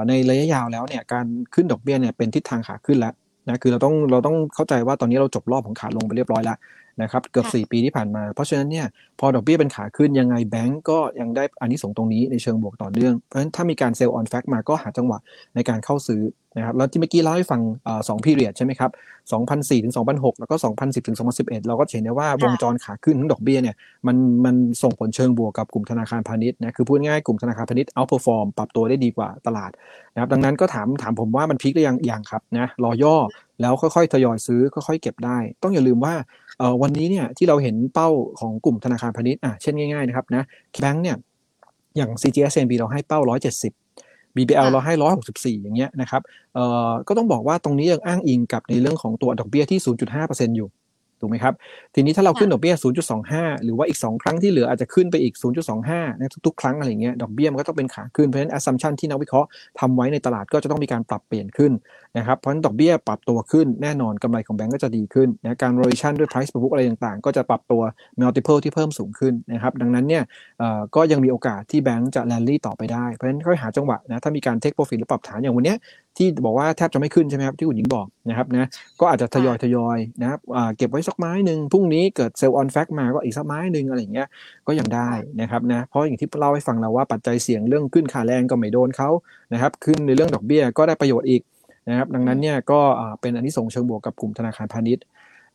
ในระยะยาวแล้วเนี่ยการขึ้นดอกเบี้ยเนี่ยเป็นทิศทางขาขึ้นแล้ว นะคือเราต้องเราต้องเข้าใจว่าตอนนี้เราจบรอบของขาลงไปเรียบร้อยแล้ว นะครับเกือบ 4 ปีที่ผ่านมา เพราะฉะนั้นเนี่ยพอดอกเบี้ยเป็นขาขึ้นยังไงแบงก์ก็ยังได้อานิสงส์ตรงนี้ในเชิงบวกต่อเนื่อง เพราะฉะนั้นถ้ามีการ sell on fact มาก็หาจังหวะในการเข้าซื้อนะครับแล้วที่เมื่อกี้เล่าให้ฟังสอง period ใช่ไหมครับ2004ถึง2006 แล้วก็ 2010ถึง2011 เราก็เห็นได้ว่าวงจรขาขึ้นทั้งดอกเบี้ยเนี่ยมันมันส่งผลเชิงบวกกับกลุ่มธนาคารพาณิชย์นะคือพูดง่ายกลุ่มธนาคารพาณิชย์ outperform ปรับตัวได้ดีกว่าตลาดนะครับดังนั้นก็ถามถามผมว่ามัน peak หรือยังยังครับนะรอย่อแล้วค่อยๆทยอยซื้อค่อยๆเก็บได้ ต้องอย่าลืมว่า วันนี้เนี่ยที่เราเห็นเป้าของกลุ่มธนาคารพาณิชย์อะเช่นง่ายๆนะครับนะแบงก์เนี่ยอย่าง CGSMB เราให้เป้า 170 BBL เราให้ 164 อย่างเงี้ยนะครับเอ่อก็ต้องบอกว่าตรงนี้ยังอ้างอิงกับในเรื่องของตัวดอกเบี้ยที่ 0.5%อยู่ ถูกไหมครับ ทีนี้ถ้าเราขึ้นดอกเบี้ย 0.25 หรือว่าอีก 2 ครั้งที่เหลืออาจจะขึ้นไปอีก 0.25ในทุกๆ ครั้งอะไรเงี้ยดอกเบี้ยมันก็ต้องเป็นขาขึ้นเพราะฉะนั้น assumption ที่นักวิเคราะห์ทำไว้ในตลาดก็จะต้องมีการปรับเปลี่ยนขึ้นนะครับเพราะฉะนั้นดอกเบี้ยปรับตัวขึ้นแน่นอนกำไรของแบงก์ก็จะดีขึ้นนะการ valuation ด้วย price per book อะไรต่างๆ ก็จะปรับตัว multiple ที่เพิ่มสูงขึ้นนะครับดังนั้นเนี่ยก็ยังมีโอกาสที่แบงก์จะ rally ต่อไปได้เพราะฉะนั้นค่อยหาจังหวะนะถ้ามีการ take profit หรือปรับฐานอย่างวันนี้ ที่บอกว่าแทบจะไม่ขึ้นใช่ไหมครับที่คุณหญิงบอกนะครับนะก็อาจจะทยอยทยอยนะครับเก็บไว้สักไม้หนึ่งพรุ่งนี้เกิดเซลล์ออนแฟกมาก็อีกสักไม้หนึ่งอะไรอย่างเงี้ยก็ยังได้นะครับนะเพราะอย่างที่เล่าให้ฟังแล้วว่าปัจจัยเสี่ยงเรื่องขึ้นค่าแรงก็ไม่โดนเขานะครับขึ้นในเรื่องดอกเบี้ยก็ได้ประโยชน์อีกนะครับดังนั้นเนี่ยก็เป็นอันที่ส่งเชิงบวกกับกลุ่มธนาคารพาณิชย์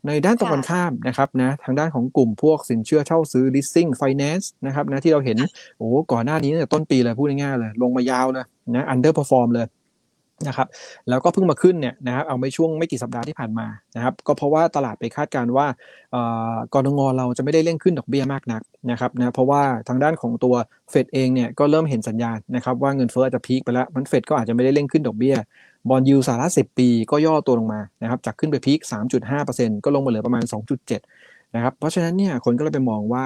ในด้านตรงกันข้ามนะครับนะทางด้านของกลุ่มพวกสินเชื่อเช่าซื้อ leasing finance นะครับนะที่เราเห็นโอ้ก่อนหน้านี้ตั้งแต่ต้นปีเลยพูดง่ายๆเลย ลงมายาวเลยนะ underperform เลย นะครับแล้วก็เพิ่งมาขึ้นเนี่ยนะครับเอาไม่ช่วงไม่กี่สัปดาห์ที่ผ่านมานะครับก็เพราะว่าตลาดไปคาดการณ์ว่ากรงงเราจะไม่ได้เร่งขึ้นดอกเบี้ยมากนักนะครับนะเพราะว่าทางด้านของตัวเฟดเองเนี่ยก็เริ่มเห็นสัญญาณนะครับว่าเงินเฟ้ออาจจะพีคไปแล้วมันเฟดก็อาจจะไม่ได้เร่งขึ้นดอกเบี้ยบอลยูสาระ10 ปีก็ย่อตัวลงมานะครับจากขึ้นไปพีค 3.5%ก็ลงมาเหลือประมาณ 2.7นะครับเพราะฉะนั้นเนี่ยคนก็เลยไปมองว่า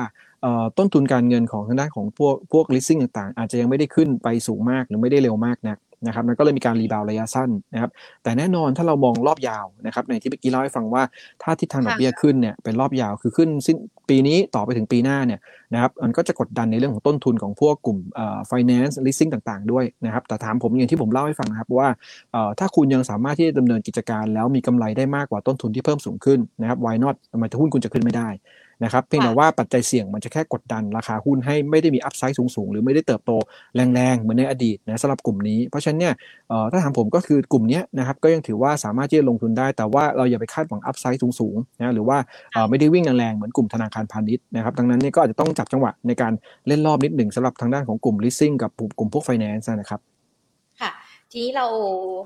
ต้นทุนการเงินของทางด้านของพวกพวก leasing ต่างๆ อาจจะยังไม่ได้ขึ้นไปสูงมากหรือไม่ได้เร็วมากนัก นะครับมันก็เลยมีการรีบาวระยะสั้นนะครับแต่แน่นอนถ้าเรามองรอบยาวนะครับในที่เมื่อกี้เล่าให้ฟังว่าถ้าทิศทางดอกเบี้ยขึ้นเนี่ยเป็นรอบยาวคือขึ้นสิ้นปีนี้ต่อไปถึงปีหน้าเนี่ยนะครับมันก็จะกดดันในเรื่องของต้นทุนของพวกกลุ่มเอ่อ finance leasing ต่างๆ ด้วยนะครับแต่ถามผมอย่างที่ผมเล่าให้ฟังนะครับว่าเอ่อถ้าคุณยังสามารถที่จะดำเนินกิจการ แล้วมีกำไรได้มากกว่าต้นทุนที่เพิ่มสูงขึ้นนะครับ why not ทำไมหุ้นคุณจะขึ้นไม่ได้ นะครับเพียงแต่ว่าปัจจัยเสี่ยงมันจะแค่กดดันราคาหุ้นให้ไม่ได้มีอัพไซด์สูง ๆ หรือไม่ได้เติบโตแรงๆ เหมือนในอดีตนะสำหรับกลุ่มนี้ เพราะฉะนั้นเนี่ยถ้าถามผมก็คือกลุ่มนี้นะครับก็ยังถือว่าสามารถที่จะลงทุนได้ แต่ว่าเราอย่าไปคาดหวังอัพไซด์สูงๆนะหรือว่าไม่ได้วิ่งแรงๆเหมือนกลุ่มธนาคารพาณิชย์นะครับดังนั้นนี่ก็อาจจะต้องจับจังหวะในการเล่นรอบนิดหนึ่งสำหรับทางด้านของกลุ่ม leasing กับกลุ่มพวก finance นะครับ ทีนี้เรา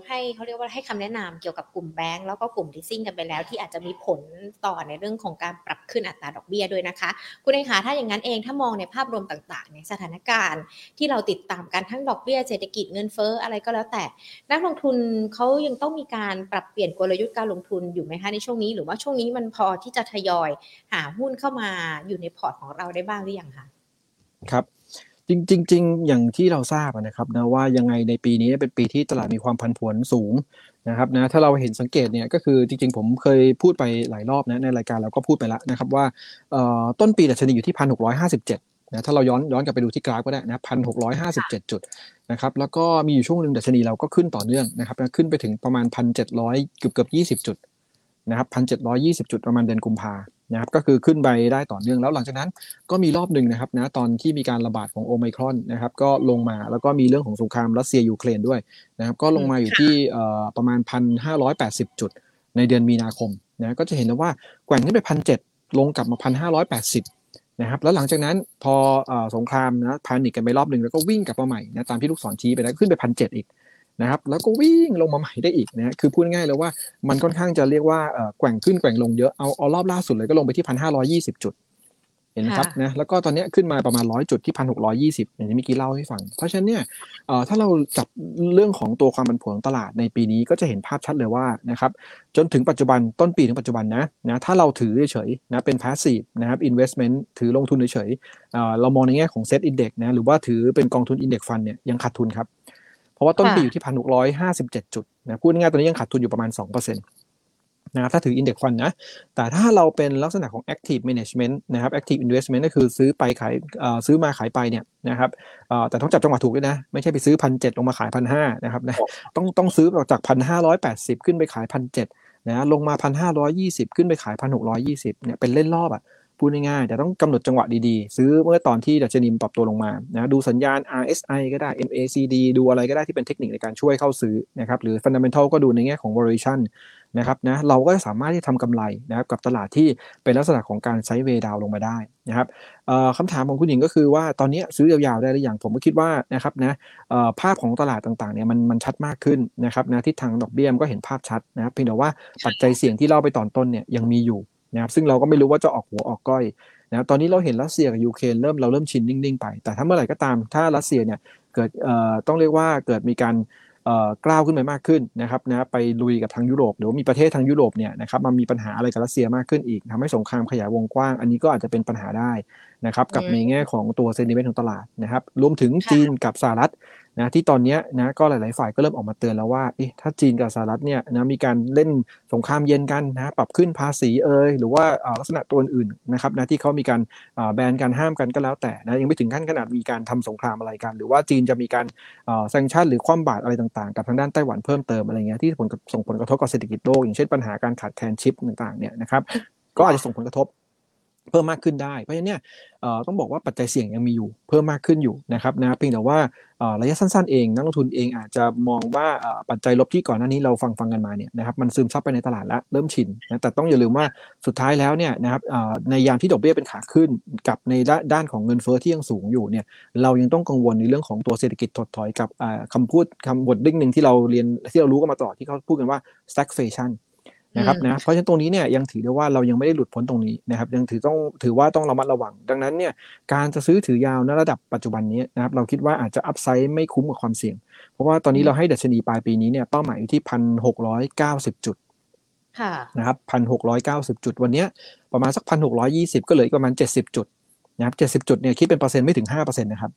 ให้เขาเรียกว่าให้คำแนะนำเกี่ยวกับกลุ่มแบงก์แล้วก็กลุ่มดิซิ่งกันไปแล้ว ที่อาจจะมีผลต่อในเรื่องของการปรับขึ้นอัตราดอกเบี้ยด้วยนะคะ คุณเองคะถ้าอย่างนั้นเองถ้ามองในภาพรวมต่างๆในสถานการณ์ ที่เราติดตามกันทั้งดอกเบี้ยเศรษฐกิจเงินเฟ้ออะไรก็แล้วแต่ นักลงทุนเขายังต้องมีการปรับเปลี่ยนกลยุทธ์การลงทุนอยู่ไหมคะในช่วงนี้ หรือว่าช่วงนี้มันพอที่จะทยอยหาหุ้นเข้ามาอยู่ในพอร์ตของเราได้บ้างหรือยังคะครับ จริงจริงอย่างที่เราทราบนะครับนะว่ายังไงในปีนี้เป็นปีที่ตลาดมีความผันผวนสูงนะครับนะถ้าเราเห็นสังเกตเนี่ยก็คือจริงๆ ผมเคยพูดไปหลายรอบนะในรายการเราก็พูดไปแล้วนะครับว่าต้นปีดัชนีอยู่ที่พันหกร้อยห้าสิบเจ็ดนะถ้าเราย้อนย้อนกลับไปดูที่กราฟก็ได้นะพันหกร้อยห้าสิบเจ็ดจุดนะครับแล้วก็มีอยู่ช่วงหนึ่งดัชนีเราก็ขึ้นต่อเนื่องนะครับขึ้นไปถึงประมาณพันเจ็ดร้อยเกือบเกือบยี่สิบจุดนะครับพันเจ็ดร้อยยี่สิบจุดประมาณเดือนกุมภา นะครับก็คือขึ้นไปได้ต่อเนื่องแล้วหลังจากนั้นก็มีรอบหนึ่งนะครับนะตอนที่มีการระบาดของโอไมครอนนะครับก็ลงมาแล้วก็มีเรื่องของสงครามรัสเซียยูเครนด้วยนะครับก็ลงมาอยู่ที่ประมาณ 1,580 จุด ในเดือนมีนาคมนะก็จะเห็นว่าแกว่งขึ้นไปพันเลงกลับมา 1,580 นะครับแล้วหลังจากนั้นพอสงครามนะพานิกกันไปรอบหนึ่งแล้วก็วิ่งกลับมาใหม่นะตามที่ลูกศรชี้ไปแล้วขึ้นไปพันเอีก นะครับแล้วก็วิ่งลงมาใหม่ได้อีกนะคือพูดง่ายเลยว่ามันค่อนข้างจะเรียกว่าแกว่งขึ้นแกว่งลงเยอะเอาเอารอบล่าสุดเลยก็ลงไปที่พันห้าร้อยี่สิบจุดเห็นไหมครับนะแล้วก็ตอนนี้ขึ้นมาประมาณร้อยจุดที่พันหกร้อยี่สิบอย่างที่เมื่อกี้เล่าให้ฟัง เพราะฉะนั้นเนี่ยถ้าเราจับเรื่องของตัวความผันผวนของตลาดในปีนี้ก็จะเห็นภาพชัดเลยว่านะครับจนถึงปัจจุบันต้นปีถึงปัจจุบันนะนะถ้าเราถือเฉยๆนะเป็น passive นะครับ investment ถือลงทุนเฉยๆเรามองในแง่ของ set index นะหรือว่าถือเป็นกองทุน index fund เนี่ยยังขาดทุนครับ เพราะว่าต้นปีอยู่ที่พันหกร้อยห้าสิบเจ็ดจุดนะพูดง่ายๆตอนนี้ยังขาดทุนอยู่ประมาณสองเปอร์เซ็นต์นะครับถ้าถืออินเด็กซ์ฟันนะ แต่ถ้าเราเป็นลักษณะของ active management นะครับ active investment ก็คือซื้อไปขายซื้อมาขายไปเนี่ยนะครับแต่ต้องจับจังหวะถูกด้วยนะ ไม่ใช่ไปซื้อพันเจ็ดลงมาขายพันห้านะครับนะต้องต้องซื้อจากพันห้าร้อยแปดสิบขึ้นไปขายพันเจ็ดนะลงมาพันห้าร้อยยี่สิบขึ้นไปขายพันหกร้อยยี่สิบเนี่ยเป็นเล่นรอบอะ พูดง่ายๆแต่ต้องกำหนดจังหวะดีๆ ซื้อเมื่อตอนที่ดัชนีปรับตัวลงมานะดูสัญญาณ RSI ก็ได้ MACD ดูอะไรก็ได้ที่เป็นเทคนิคในการช่วยเข้าซื้อนะครับหรือ Fundamental ก็ดูในแง่ของ valuation นะครับนะเราก็จะสามารถที่ทำกำไรนะครับกับตลาดที่เป็นลักษณะของการไซด์เวดาวลงมาได้นะครับคำถามของคุณหญิงก็คือว่าตอนนี้ซื้อยาวๆได้หรือยังผมก็คิดว่านะครับนะภาพของตลาดต่างๆเนี่ยมันมันชัดมากขึ้นนะครับนะทิศทางดอกเบี้ยมก็เห็นภาพชัดนะครับเพียงแต่ว่าปัจจัยเสี่ยงที่เล่าไปตอนต้นเนี่ยยังมีอยู่ นะครับซึ่งเราก็ไม่รู้ว่าจะออกหัวออกก้อยนะตอนนี้เราเห็นรัสเซียกับยูเครนเริ่มเราเริ่มชินนิ่งๆไป แต่ถ้าเมื่อไหร่ก็ตามถ้ารัสเซียเนี่ยเกิดต้องเรียกว่าเกิดมีการกล้าวขึ้นไปมากขึ้นนะครับนะไปลุยกับทางยุโรปหรือว่ามีประเทศทางยุโรปเนี่ยนะครับมันมีปัญหาอะไรกับรัสเซียมากขึ้นอีกทำให้สงครามขยายวงกว้าง อันนี้ก็อาจจะเป็นปัญหาได้ นะครับกับในแง่ของตัวเซนิเมนต์ของตลาดนะครับรวมถึงจีนกับสหรัฐนะที่ตอนนี้นะก็หลาย ๆ ฝ่ายก็เริ่มออกมาเตือนแล้วว่าเอ๊ะถ้าจีนกับสหรัฐเนี่ยนะมีการเล่นสงครามเย็นกันนะปรับขึ้นภาษีเอ่ยหรือว่าลักษณะตัวอื่นนะครับนะที่เขามีการแบนการห้ามกันก็แล้วแต่นะยังไม่ถึงขั้นขนาดมีการทำสงครามอะไรกัน หรือว่าจีนจะมีการแซงชั่นหรือคว่ำบาตรอะไรต่าง ๆ กับทางด้านไต้หวันเพิ่มเติมอะไรเงี้ยที่ผลส่งผลกระทบกับเศรษฐกิจโลกอย่างเช่นปัญหาการขาดแคลนชิปต่าง ๆ เนี่ยนะครับก็อาจจะส่งผลกระทบ เพิ่มมากขึ้นได้ เพราะฉะนั้นเนี่ยต้องบอกว่าปัจจัยเสี่ยงยังมีอยู่เพิ่มมากขึ้นอยู่นะครับนะเพียงแต่ว่าระยะสั้นๆเองนักลงทุนเองอาจจะมองว่าปัจจัยลบที่ก่อนหน้านี้เราฟังฟังกันมาเนี่ยนะครับมันซึมซับไปในตลาดแล้วเริ่มชินนะแต่ต้องอย่าลืมว่าสุดท้ายแล้วเนี่ยนะครับในยามที่ดอกเบี้ยเป็นขาขึ้นกับในด้านของเงินเฟ้อที่ยังสูงอยู่เนี่ยเรายังต้องกังวลในเรื่องของตัวเศรษฐกิจถดถอยกับคำพูดคำบทดิ้งหนึ่งที่เราเรียนที่เรารู้กันมาตลอดที่เขาพูดกันว่า stagflation นะครับนะเพราะฉะนั้นตรงนี้เนี่ยยังถือได้ว่าเรายังไม่ได้หลุดพ้นตรงนี้นะครับยังถือต้องถือว่าต้องระมัดระวัง ดังนั้นเนี่ยการจะซื้อถือยาวในระดับปัจจุบันนี้นะครับเราคิดว่าอาจจะอัพไซด์ไม่คุ้มกับความเสี่ยง เพราะว่าตอนนี้เราให้ดัชนีปลายปีนี้เนี่ยเป้าหมายอยู่ที่พันหกร้อยเก้าสิบจุดนะครับพันหกร้อยเก้าสิบจุดวันนี้ประมาณสักพันหกร้อยยี่สิบก็เหลือประมาณเจ็ดสิบจุดนะครับเจ็ดสิบจุดเนี่ยคิดเป็นเปอร์เซ็นต์ไม่ถึงห้าเปอร์เซ็นต์นะครับ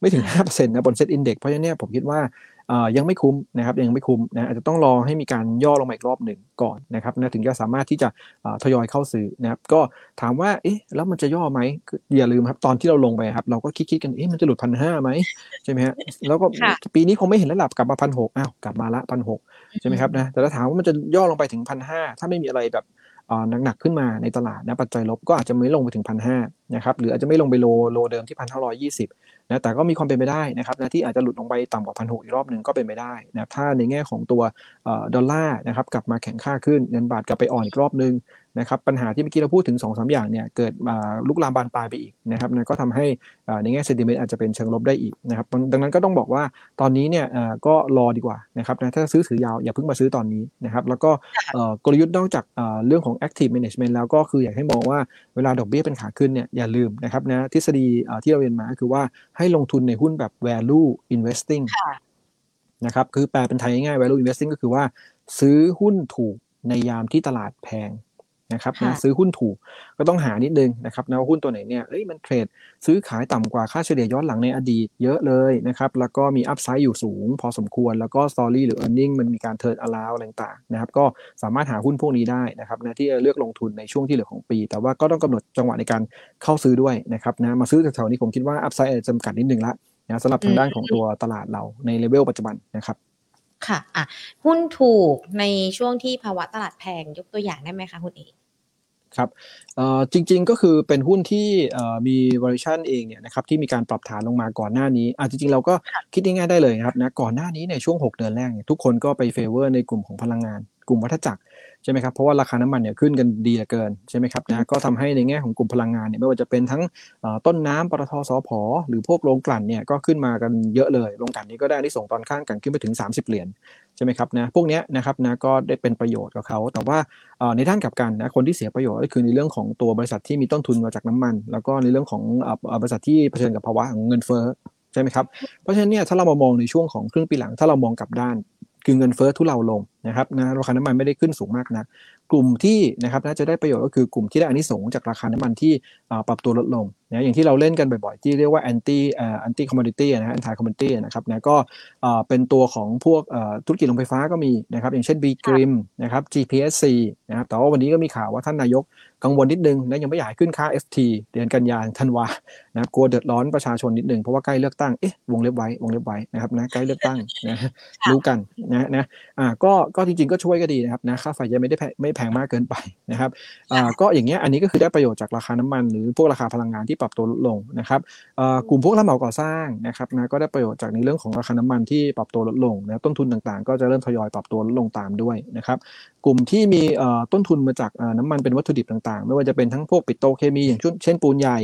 ไม่ถึงห้าเปอร์เซ็นต์นะบน SET Index เพราะฉะนั้นเนี่ยผมคิดว่า ยังไม่คุ้มนะครับยังไม่คุ้มนะอาจจะต้องรอให้มีการย่อลงมาอีกรอบหนึ่งก่อนนะครับนะถึงจะสามารถที่จะทยอยเข้าซื้อนะครับก็ถามว่าเอ๊ะแล้วมันจะย่อไหมอย่าลืมครับตอนที่เราลงไปครับเราก็คิดๆกันเอ๊ะมันจะหลุดพันห้าไหมใช่ไหมฮะแล้วก็ปีนี้คงไม่เห็นแล้วหลับกลับมาพันหกอ้าวกลับมาละพันหกใช่ไหมครับนะแต่ถ้าถามว่ามันจะย่อลงไปถึงพันห้าถ้าไม่มีอะไรแบบ หนักๆขึ้นมาในตลาดนะปัจจัยลบก็อาจจะไม่ลงไปถึงพันห้านะครับหรืออาจจะไม่ลงไปโลโลเดิมที่พันห้าร้อยยี่สิบนะแต่ก็มีความเป็นไปได้นะครับนะที่อาจจะหลุดลงไปต่ำกว่าพันหกอีกรอบหนึ่งก็เป็นไปได้นะถ้าในแง่ของตัวดอลลาร์นะครับกลับมาแข็งค่าขึ้นเงินบาทกลับไปอ่อนอีกรอบหนึ่ง นะครับปัญหาที่เมื่อกี้เราพูดถึง2อสอย่างเนี่ยเกิดมาลุกลามบานปลายไปอีกนะครับนะก็ทำให้ในแง่เซนติเมนต์อาจจะเป็นเชิงลบได้อีกนะครับดังนั้นก็ต้องบอกว่าตอนนี้เนี่ยก็รอดีกว่านะครับนะถ้าซื้อถือยาวอย่าเพิ่งมาซื้อตอนนี้นะครับแล้วก็กลยุทธ์นอกจากเรื่องของ active management แล้วก็คืออยากให้มองว่าเวลาดอกเบี้ยเป็นขาขึ้นเนี่ยอย่าลืมนะครับนะทฤษฎีที่เราเรียนมาคือว่าให้ลงทุนในหุ้นแบบ value investing นะครับคือแปลเป็นไทยง่าย value investing ก็คือว่าซื้อหุ้นถูกในยามที่ตลาดแพง นะครับนะซื้อหุ้นถูกก็ต้องหานิดนึงนะครับนะว่าหุ้นตัวไหนเนี่ยเอ้ยมันเทรดซื้อขายต่ำกว่าค่าเฉลี่ยย้อนหลังในอดีตเยอะเลยนะครับแล้วก็มี upside อยู่สูง พอสมควรแล้วก็ story หรือ earning มันมีการ turnaround อะไรต่างๆนะครับก็สามารถหาหุ้นพวกนี้ได้นะครับนะที่จะเลือกลงทุนในช่วงที่เหลือของปี แต่ว่าก็ต้องกำหนดจังหวะในการเข้าซื้อด้วยนะครับนะมาซื้อแถวๆนี้ผมคิดว่า upside จำกัดนิดนึงละนะสำหรับทางด้านของตัวตลาดเราในเลเวลปัจจุบันนะครับค่ะอะ หุ้นถูกในช่วงที่ภาวะตลาดแพงยกตัวอย่างได้ไหมคะคุณเอก ครับจริง ๆ ก็คือเป็นหุ้นที่มี valuation เองเนี่ยนะครับที่มีการปรับฐานลงมาก่อนหน้านี้อ่จริง ๆ เราก็คิดง่ายๆได้เลยนะครับนะก่อนหน้านี้ในช่วง 6 เดือนแรกเนี่ยทุกคนก็ไปเฟเวอร์ในกลุ่มของพลังงาน กลุ่มวัฏจักร ใช่ไหมครับเพราะว่าราคาน้ำมันเนี่ยขึ้นกันดีเหลือเกินใช่ไหมครับนะก็ทำให้ในแง่ของกลุ่มพลังงานเนี่ยไม่ว่าจะเป็นทั้งต้นน้ำปตทสพหรือพวกโรงกลั่นเนี่ยก็ขึ้นมากันเยอะเลยโรงกลั่นนี้ก็ได้ที่ส่งตอนข้างกันขึ้นไปถึง 30 เหรียญใช่ไหมครับนะพวกนี้นะครับนะก็ได้เป็นประโยชน์กับเขาแต่ว่าในด้านกลับกันนะคนที่เสียประโยชน์ก็คือในเรื่องของตัวบริษัทที่มีต้นทุนมาจากน้ำมัน แล้วก็ในเรื่องของบริษัทที่เผชิญกับภาวะของเงินเฟ้อใช่ไหมครับเพราะฉะนั้นเนี่ยถ้าเรามามองในช่วงของครึ่งปีหลังถ้าเรามองกลับด้าน คือเงินเฟ้อทุเลาลงนะครับนะราคาน้ำมันไม่ได้ขึ้นสูงมากนะกลุ่มที่นะครับน่าจะได้ประโยชน์ก็คือกลุ่มที่ได้อานิสงส์จากราคาน้ำมันที่ปรับตัวลดลงนะอย่างที่เราเล่นกันบ่อยๆ ที่เรียกว่า anti อ่า anti commodity นะฮะ anti commodity นะครับนะก็เป็นตัวของพวกธุรกิจโรงไฟฟ้าก็มีนะครับ อย่างเช่น B Grim นะครับ GPSC นะครับแต่ว่าวันนี้ก็มีข่าวว่าท่านนายกกังวลนิดนึงนะยังไม่อยากขึ้นค่า FT เดือนกันยายนธันวานะกลัวเดือดร้อนประชาชนนิดนึงเพราะว่าใกล้เลือกตั้งเอ๊ะวงเล็บไว้วงเล็บไว้นะครับนะใกล้เลือกตั้งนะรู้กันนะนะอ่าก็ก็จริงๆก็ช่วยก็ดีนะครับนะค่าไฟยังไม่ได้ไม่แพงมากเกินไปนะครับอ่าก็อย่างเงี้ยอันนี้ก็คือได้ประโยชน์จากราคาน้ำมันหรือพวกราคาพลังงานที่ปรับตัวลดลงนะครับกลุ่มพวกรับเหมาก่อสร้างนะครับนะก็ได้ประโยชน์จากในเรื่องของราคาน้ำมันที่ปรับตัวลดลงนะต้นทุนต่างๆ ก็จะเริ่มทยอยปรับตัวลดลงตามด้วยนะครับกลุ่มที่มีต้นทุนมาจากน้ำมันเป็นวัตถุดิบต่างๆ ไม่ว่าจะเป็นทั้งพวกปิโตรเคมีอย่างเช่นปูนใหญ่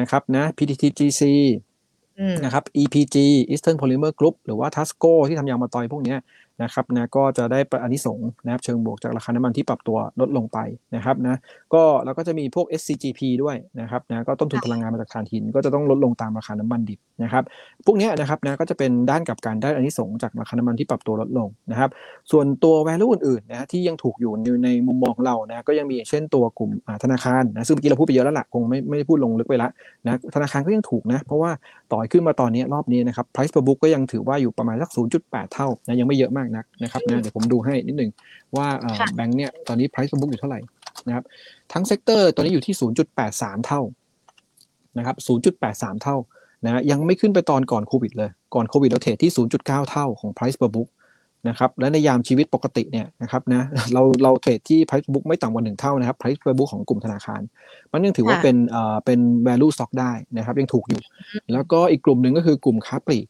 นะครับนะ PTTGC นะครับ EPG Eastern Polymer Group หรือว่า Tasco ที่ทำยางมาตอยพวกนี้ นะครับนะก็จะได้อานิสงส์นะครับเชิงบวกจากราคาน้ำมันที่ปรับตัวลดลงไปนะครับนะก็แล้วก็จะมีพวก SCGP ด้วยนะครับนะก็ต้นทุนพลังงานมาจากถ่านหิน ก็จะต้องลดลงตามราคาน้ำมันดิบนะครับพวกนี้นะครับนะก็จะเป็นด้านกับการได้อานิสงส์จากราคาน้ำมันที่ปรับตัวลดลงนะครับส่วนตัว value อื่นๆนะที่ยังถูกอยู่ในมุมมองเรานะก็ยังมีเช่นตัวกลุ่มธนาคารนะซึ่งเมื่อกี้เราพูดไปเยอะแล้วล่ะคงไม่ไม่ได้พูดลงลึกไปละนะธนาคารก็ยังถูกนะเพราะว่าต่อยขึ้นมาตอนนี้รอบนี้นะครับ price per book ก็ยังถือว่าอยู่ประมาณสัก 0.8 เท่านะยังไม่เยอะมากนักนะครับนะเดี๋ยวผมดูให้นิดหนึ่งว่าแบงค์เนี่ยตอนนี้ price per book อยู่เท่าไหร่นะครับทั้ง sector ตอนนี้อยู่ที่ 0.83 เท่านะครับ 0.83 เท่านะยังไม่ขึ้นไปตอนก่อนโควิดเลยก่อนโควิดเรา trade ที่ 0.9 เท่าของ price per book นะครับและในยามชีวิตปกติเนี่ยนะครับนะเราเรา trade ที่ price book ไม่ต่ำกว่าหนึ่งเท่านะครับ price book ของกลุ่มธนาคาร มันยังถือว่าเป็นเอ่อเป็น value stock ได้นะครับยังถูกอยู่ แล้วก็อีกกลุ่มหนึ่งก็คือกลุ่มค้าปลีก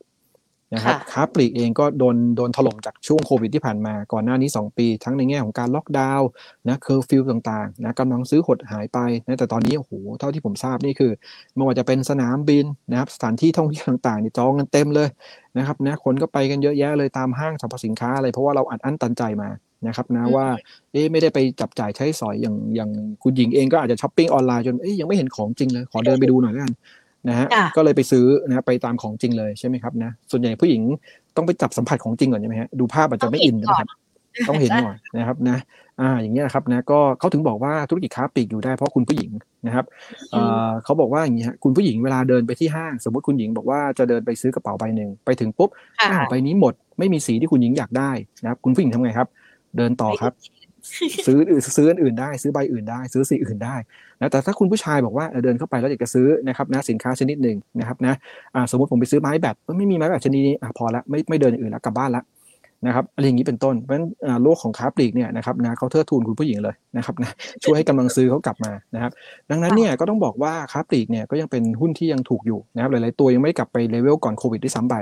นะครับค้าปลีกเองก็โดนโดนถล่มจากช่วงโควิดที่ผ่านมาก่อนหน้านี้ 2 ปี ทั้งในแง่ของการล็อกดาวน์นะเคอร์ฟิวต่างๆนะกำลังซื้อหดหายไปนะแต่ตอนนี้โอ้โหเท่าที่ผมทราบนี่คือไม่ว่าจะเป็นสนามบินนะครับสถานที่ท่องเที่ยวต่างๆนี่จองกันเต็มเลยนะครับนะคนก็ไปกันเยอะแยะเลยตามห้างสรรพสินค้าอะไรเพราะว่าเราอัดอั้นตันใจมานะครับนะว่าเอ๊ไม่ได้ไปจับจ่ายใช้สอยอย่างอย่างคุณหญิงเองก็อาจจะช้อปปิ้งออนไลน์จนเอ๊ยังไม่เห็นของจริงเลยขอเดินไปดูหน่อยแล้วกัน นะฮะก็เลยไปซื้อนะไปตามของจริงเลยใช่ไหมครับนะส่วนใหญ่ผู้หญิงต้องไปจับสัมผัสของจริงก่อนใช่ไหมฮะดูภาพอาจจะไม่อินนะครับต้องเห็นหน่อยนะครับนะอ่าอย่างเงี้ยนะครับนะก็เขาถึงบอกว่าธุรกิจค้าปลีกอยู่ได้เพราะคุณผู้หญิงนะครับเอ่อเขาบอกว่าอย่างนี้ฮะคุณผู้หญิงเวลาเดินไปที่ห้าง สมมติคุณหญิงบอกว่าจะเดินไปซื้อกระเป๋าใบหนึ่งไปถึงปุ๊บอ้าวใบนี้หมดไม่มีสีที่คุณหญิงอยากได้นะครับคุณผู้หญิงทำไงครับ เดินต่อครับ ซื้ออื่นซื้ออื่นได้ ซื้อใบอื่นได้ ซื้อสีอื่นได้นะแต่ถ้าคุณผู้ชายบอกว่าเดินเข้าไปแล้วอยากจะซื้อนะครับนะสินค้าชนิดหนึ่งนะครับนะสมมติผมไปซื้อไม้แบตไม่มีไม้แบตชนิดนี้พอละไม่ไม่เดินอื่นแล้วกลับบ้านละ นะครับอะไรอย่างนี้เป็นต้นเพราะฉะนั้นโลกของค้าปลีกเนี่ยนะครับนะเขาเทิดทูนคุณผู้หญิงเลยนะครับนะช่วยให้กำลังซื้อเขากลับมานะครับดังนั้นเนี่ยก็ต้องบอกว่าค้าปลีกเนี่ยก็ยังเป็นหุ้นที่ยังถูกอยู่นะครับหลาย ๆ ตัวยังไม่กลับไปเลเวลก่อนโควิดด้วยซ้ำไป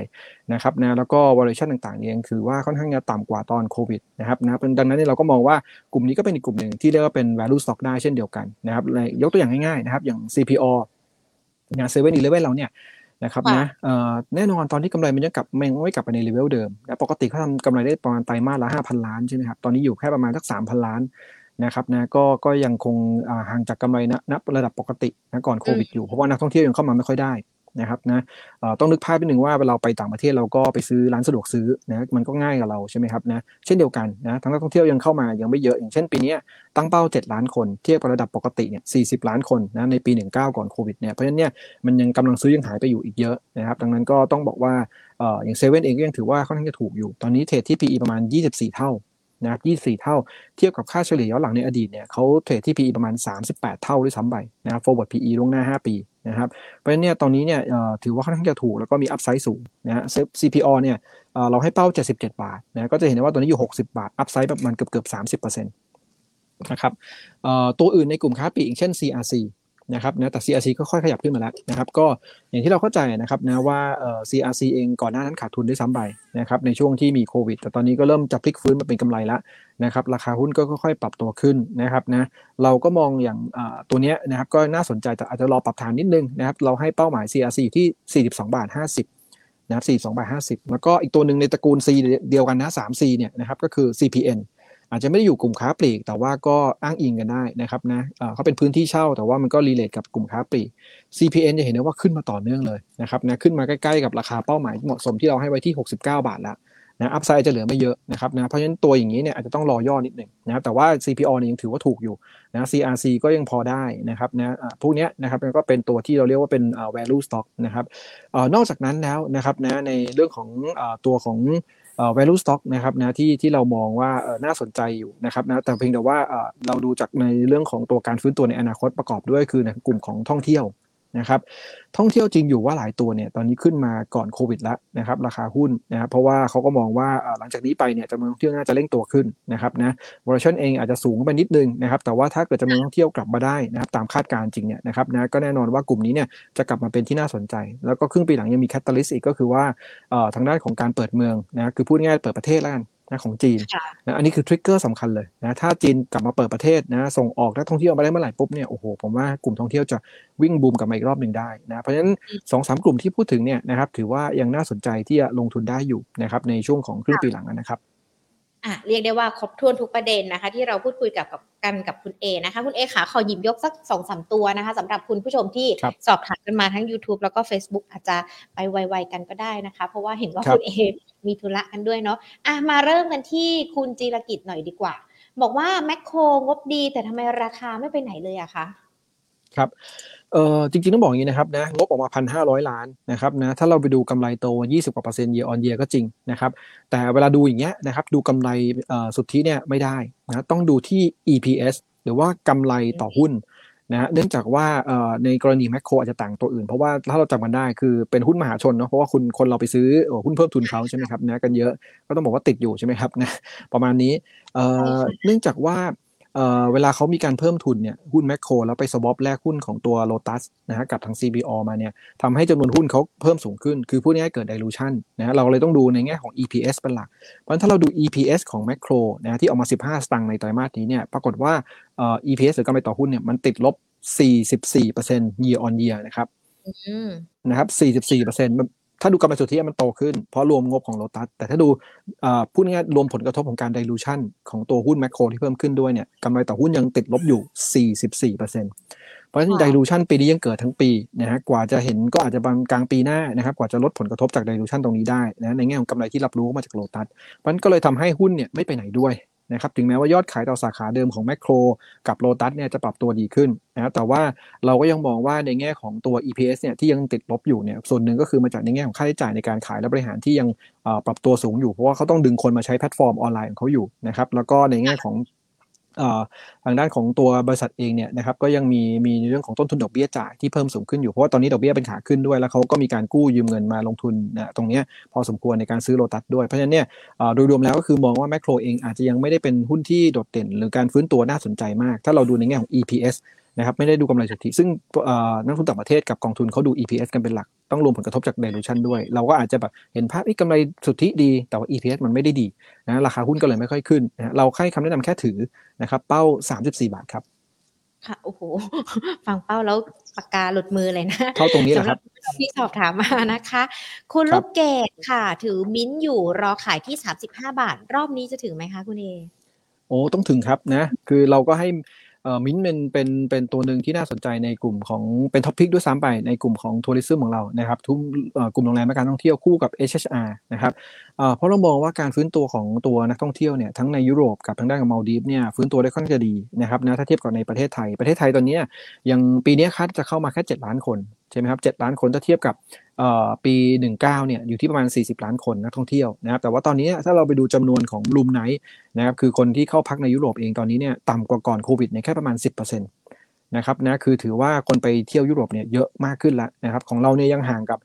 นะครับนะแล้วก็วอลเลชั่นต่างๆเนี่ยคือว่าค่อนข้างจะต่ำกว่าตอนโควิดนะครับนะดังนั้นเราก็มองว่ากลุ่มนี้ก็เป็นอีกกลุ่มหนึ่งที่เรียกว่าเป็น value stock ได้เช่นเดียวกันนะครับยกตัวอย่างง่ายๆนะครับอย่าง CPO งานเซเว่นอีเลเว่นเราเนี่ย นะครับนะแน่นอนตอนที่กำไรมันยังกลับมันไม่กลับไปในเลเวลเดิมนะปกติเขาทำกำไรได้ประมาณไตรมาสละห้าพันล้านใช่ไหมครับตอนนี้อยู่แค่ประมาณสักสามพันล้านนะครับนะก็ก็ยังคงห่างจากกำไรนะระดับปกตินะก่อนโควิดอยู่เพราะว่านักท่องเที่ยวยังเข้ามาไม่ค่อยได้ นะครับนะต้องนึกภาพไปหนึ่งว่าเราไปต่างประเทศเราก็ไปซื้อร้านสะดวกซื้อนะมันก็ง่ายกับเราใช่ไหมครับนะเช่นเดียวกันนะทั้งนักท่องเที่ยวยังเข้ามายังไม่เยอะอย่างเช่นปีนี้ตั้งเป้า 7 ล้านคนเทียบกับระดับปกติเนี่ย40 ล้านคนนะในปี 19 ก่อนโควิดเนี่ยเพราะฉะนั้นเนี่ยมันยังกำลังซื้อยังหายไปอยู่อีกเยอะนะครับดังนั้นก็ต้องบอกว่าอย่างเซเว่นเองก็ยังถือว่าค่อนข้างจะถูกอยู่ตอนนี้เทรดที่ PE ประมาณ 24 เท่านะครับ24 เท่า เทียบกับค่าเฉลี่ยย้อนหลังในอดีตเนี่ยเขาเทรดที่ PE ประมาณ 38 เท่าด้วยซ้ำไปนะครับ forward PE ล่วงหน้า 5 ปี นะครับเพราะฉะนั้นเนี่ยตอนนี้เนี่ยถือว่าค่อนข้างจะถูกแล้วก็มีอัพไซด์สูงนะฮะ CPO เนี่ยเราให้เป้า 77 บาทนะก็จะเห็นได้ว่าตัวนี้อยู่ 60 บาท อัพไซด์ประมาณเกือบเกือบ30%นะครับตัวอื่นในกลุ่มค้าปลีกอย่างเช่น CRC นะครับนะแต่ CRC ก็ค่อยขยับขึ้นมาแล้วนะครับก็อย่างที่เราเข้าใจนะครับนะว่าเอ่อ CRC เองก่อนหน้านั้นขาดทุนด้วยซ้ำไปนะครับในช่วงที่มีโควิด แต่ตอนนี้ก็เริ่มจะพลิกฟื้นมาเป็นกำไรแล้วนะครับราคาหุ้นก็ค่อยๆปรับตัวขึ้นนะครับนะเราก็มองอย่างตัวนี้นะครับก็น่าสนใจแต่อาจจะรอปรับฐานนิดนึงนะครับเราให้เป้าหมาย CRC อยู่ที่ 42 บาท 50นะครับ42บาท50 แล้วก็อีกตัวหนึ่งในตระกูล C เดียวกันนะ 3C เนี่ยนะครับก็คือ CPN อาจจะไม่ได้อยู่กลุ่มค้าปลีก แต่ว่าก็อ้างอิงกันได้นะครับนะเขาเป็นพื้นที่เช่าแต่ว่ามันก็รีเลทกับกลุ่มค้าปลีก CPN จะเห็นได้ว่าขึ้นมาต่อเนื่องเลยนะครับนะขึ้นมาใกล้ๆกับราคาเป้าหมายเหมาะสมที่เราให้ไว้ที่ 69 บาทแล้วนะอัพไซด์จะเหลือไม่เยอะนะครับนะเพราะฉะนั้นตัวอย่างนี้เนี่ยอาจจะต้องรอย่อนิดหนึ่งนะแต่ว่า CPO เนี่ยยังถือว่าถูกอยู่นะ CRC ก็ยังพอได้นะครับนะพวกนี้นะครับก็เป็นตัวที่เราเรียกว่าเป็น value stock นะครับนอกจากนั้นแล้วนะครับนะในเรื่องของตัวของ value stock นะครับนะที่ที่เรามองว่าน่าสนใจอยู่นะครับนะแต่เพียงแต่ว่าเราดูจากในเรื่องของตัวการฟื้นตัวในอนาคตประกอบด้วยคือในกลุ่มของท่องเที่ยว นะครับท่องเที่ยวจริงอยู่ว่าหลายตัวเนี่ยตอนนี้ขึ้นมาก่อนโควิดแล้วนะครับราคาหุ้นนะครับเพราะว่าเขาก็มองว่าหลังจากนี้ไปเนี่ยจำนวนท่องเที่ยวน่าจะเร่งตัวขึ้นนะครับนะวอร์ชันเองอาจจะสูงไปนิดนึงนะครับแต่ว่าถ้าเกิดจำนวนท่องเที่ยวกลับมาได้นะครับตามคาดการณ์จริงเนี่ยนะครับนะก็แน่นอนว่ากลุ่มนี้เนี่ยจะกลับมาเป็นที่น่าสนใจ แล้วก็ครึ่งปีหลังยังมี catalyst อีกก็คือว่าทางด้านของการเปิดเมืองนะคือพูดง่ายเปิดประเทศแล้วกัน นะของจีนนะอันนี้คือ trigger สำคัญเลยนะถ้าจีนกลับมาเปิดประเทศนะส่งออกนักท่องเที่ยวมาได้เมื่อไหร่ปุ๊บเนี่ยโอ้โหผมว่ากลุ่มท่องเที่ยวจะวิ่งบูมกลับมาอีกรอบหนึ่งได้นะเพราะฉะนั้นสองสามกลุ่มที่พูดถึงเนี่ยนะครับถือว่ายังน่าสนใจที่จะลงทุนได้อยู่นะครับในช่วงของครึ่งปีหลังนะครับ อะเรียกได้ว่าครบถ้วนทุกประเด็นนะคะ ที่เราพูดคุยกับกับกันกับคุณเอนะคะคุณเอขาขอหยิบยกสักสองสามตัวนะคะสำหรับคุณผู้ชมที่สอบถามกันมาทั้ง YouTube แล้วก็ Facebook อาจจะไปไวๆกันก็ได้นะคะ เพราะว่าเห็นว่าคุณเอมีธุระกันด้วยเนาะอะมาเริ่มกันที่คุณจีรกิจหน่อยดีกว่า บอกว่าแมคโครงบดีแต่ทำไมราคาไม่ไปไหนเลยอะคะ ครับเออจริงๆต้องบอกอย่างนี้นะครับนะงบออกมาพันห้าร้อยล้านนะครับนะถ้าเราไปดูกำไรโตยี่สิบกว่าเปอร์เซ็นต์ year on year ก็จริงนะครับแต่เวลาดูอย่างเงี้ยนะครับดูกำไรสุทธิเนี่ยไม่ได้นะต้องดูที่ EPS หรือว่ากำไรต่อหุ้นนะฮะเนื่องจากว่าในกรณีแมคโครอาจจะต่างตัวอื่น เพราะว่าถ้าเราจำกันได้คือเป็นหุ้นมหาชนเนาะเพราะว่าคุณคนเราไปซื้อหุ้นเพิ่มทุนเขาใช่ไหมครับนะกันเยอะก็ต้องบอกว่าติดอยู่ใช่ไหมครับนะประมาณนี้เนื่องจากว่า เวลาเขามีการเพิ่มทุนเนี่ยหุ้นแมคโครแล้วไปสวอปแลกหุ้นของตัวโ o ตัสนะฮะกับทาง CBO มาเนี่ยทำให้จำนวนหุ้นเขาเพิ่มสูงขึ้น คือพูดง่ายๆเกิด dilution นะฮะเราเลยต้องดูในแง่ของ EPS เป็นหลัก เพราะฉะนั้นถ้าเราดู EPS ของแมคโครนะที่ออกมา 15 สตางค์ในไตรมาสนี้เนี่ยปรากฏว่า EPS หรือกำไรต่อหุ้นเนี่ยมันติดลบ 44% year on year นะครับนะครับ 44% ถ้าดูกำไรสุทธิมันโตขึ้น เพราะรวมงบของโลตัส แต่ถ้าดูพูดง่ายๆรวมผลกระทบของการดิลูชันของตัวหุ้นแมคโครที่เพิ่มขึ้นด้วยเนี่ยกำไรต่อหุ้นยังติดลบอยู่ 44%เพราะฉะนั้น dilution ปีนี้ยังเกิดทั้งปีนะฮะกว่าจะเห็นก็อาจจะบางกลางปีหน้านะครับกว่าจะลดผลกระทบจาก dilution ตรงนี้ได้นะในแง่ของกำไรที่รับรู้มาจากโลตัสเพราะฉะนั้นก็เลยทำให้หุ้นเนี่ยไม่ไปไหนด้วย นะครับถึงแม้ว่ายอดขายต่อสาขาเดิมของแมคโครกับโลตัสเนี่ยจะปรับตัวดีขึ้นนะแต่ว่าเราก็ยังมองว่าในแง่ของตัว EPS เนี่ยที่ยังติดลบอยู่เนี่ยส่วนหนึ่งก็คือมาจากในแง่ของค่าใช้จ่ายในการขายและบริหารที่ยังปรับตัวสูงอยู่เพราะว่าเขาต้องดึงคนมาใช้แพลตฟอร์มออนไลน์ของเขาอยู่นะครับแล้วก็ในแง่ของ ทางด้านของตัวบริษัทเองเนี่ยนะครับก็ยังมีมีเรื่องของต้นทุนดอกเบี้ยจ่ายที่เพิ่มสูงขึ้นอยู่เพราะว่าตอนนี้ดอกเบี้ยเป็นขาขึ้นด้วยแล้วเขาก็มีการกู้ยืมเงินมาลงทุนนะตรงนี้พอสมควรในการซื้อโลตัสด้วยเพราะฉะนั้นเนี่ยโดยรวมแล้วก็คือมองว่าแมคโครเองอาจจะยังไม่ได้เป็นหุ้นที่โดดเด่น หรือการฟื้นตัวน่าสนใจมาก ถ้าเราดูในแง่ของ EPS นะครับไม่ได้ดูกำไรสุทธิซึ่งนักทุนต่างประเทศกับกองทุนเขาดู EPS กันเป็นหลักต้องรวมผลกระทบจาก dilution ด้วย เราก็อาจจะแบบเห็นภาพกำไรสุทธิดี แต่ว่า EPS มันไม่ได้ดีนะราคาหุ้นก็เลยไม่ค่อยขึ้นนะเราให้คำแนะนำแค่ถือนะครับเป้า 34 บาทครับ ค่ะโอ้โห ฟังเป้าแล้วปากกาหลุดมือเลยนะเท่าตรงนี้แหละครับที่สอบถามมานะคะ คุณลูกเกดค่ะ ถือมิ้นอยู่รอขายที่ 35 บาท รอบนี้จะถึงไหมคะคุณเอ โอ้ต้องถึงครับนะคือเราก็ให้ มิ้นเป็นเป็นเป็นตัวหนึ่งที่น่าสนใจในกลุ่มของเป็นท็อปพิกด้วยซ้ำไปในกลุ่มของทัวริซึมของเรานะครับทุกกลุ่มโรงแรมและการท่องเที่ยวคู่กับ HHR นะครับเพราะเรามองว่าการฟื้นตัวของตัวนักท่องเที่ยวเนี่ยทั้งในยุโรปกับทางด้านของมาลดีฟเนี่ยฟื้นตัวได้ค่อนข้างจะดีนะครับนะถ้าเทียบกับในประเทศไทยประเทศไทยตอนนี้ยังปีนี้คาดจะเข้ามาแค่ 7 ล้านคนใช่ไหมครับ7ล้านคนถ้าเทียบกับ ปี 19เนี่ยอยู่ที่ประมาณ 40 ล้านคนนักท่องเที่ยวนะครับแต่ว่าตอนนี้ถ้าเราไปดูจำนวนของลูมไนท์นะครับคือคนที่เข้าพักในยุโรปเองตอนนี้เนี่ยต่ำกว่าก่อนโควิดในแค่ประมาณ 10%น นะครับนะคือถือว่าคนไปเที่ยวยุโรปเนี่ยเยอะมากขึ้นแล้วนะครับของเราเนี่ยยังห่างกับ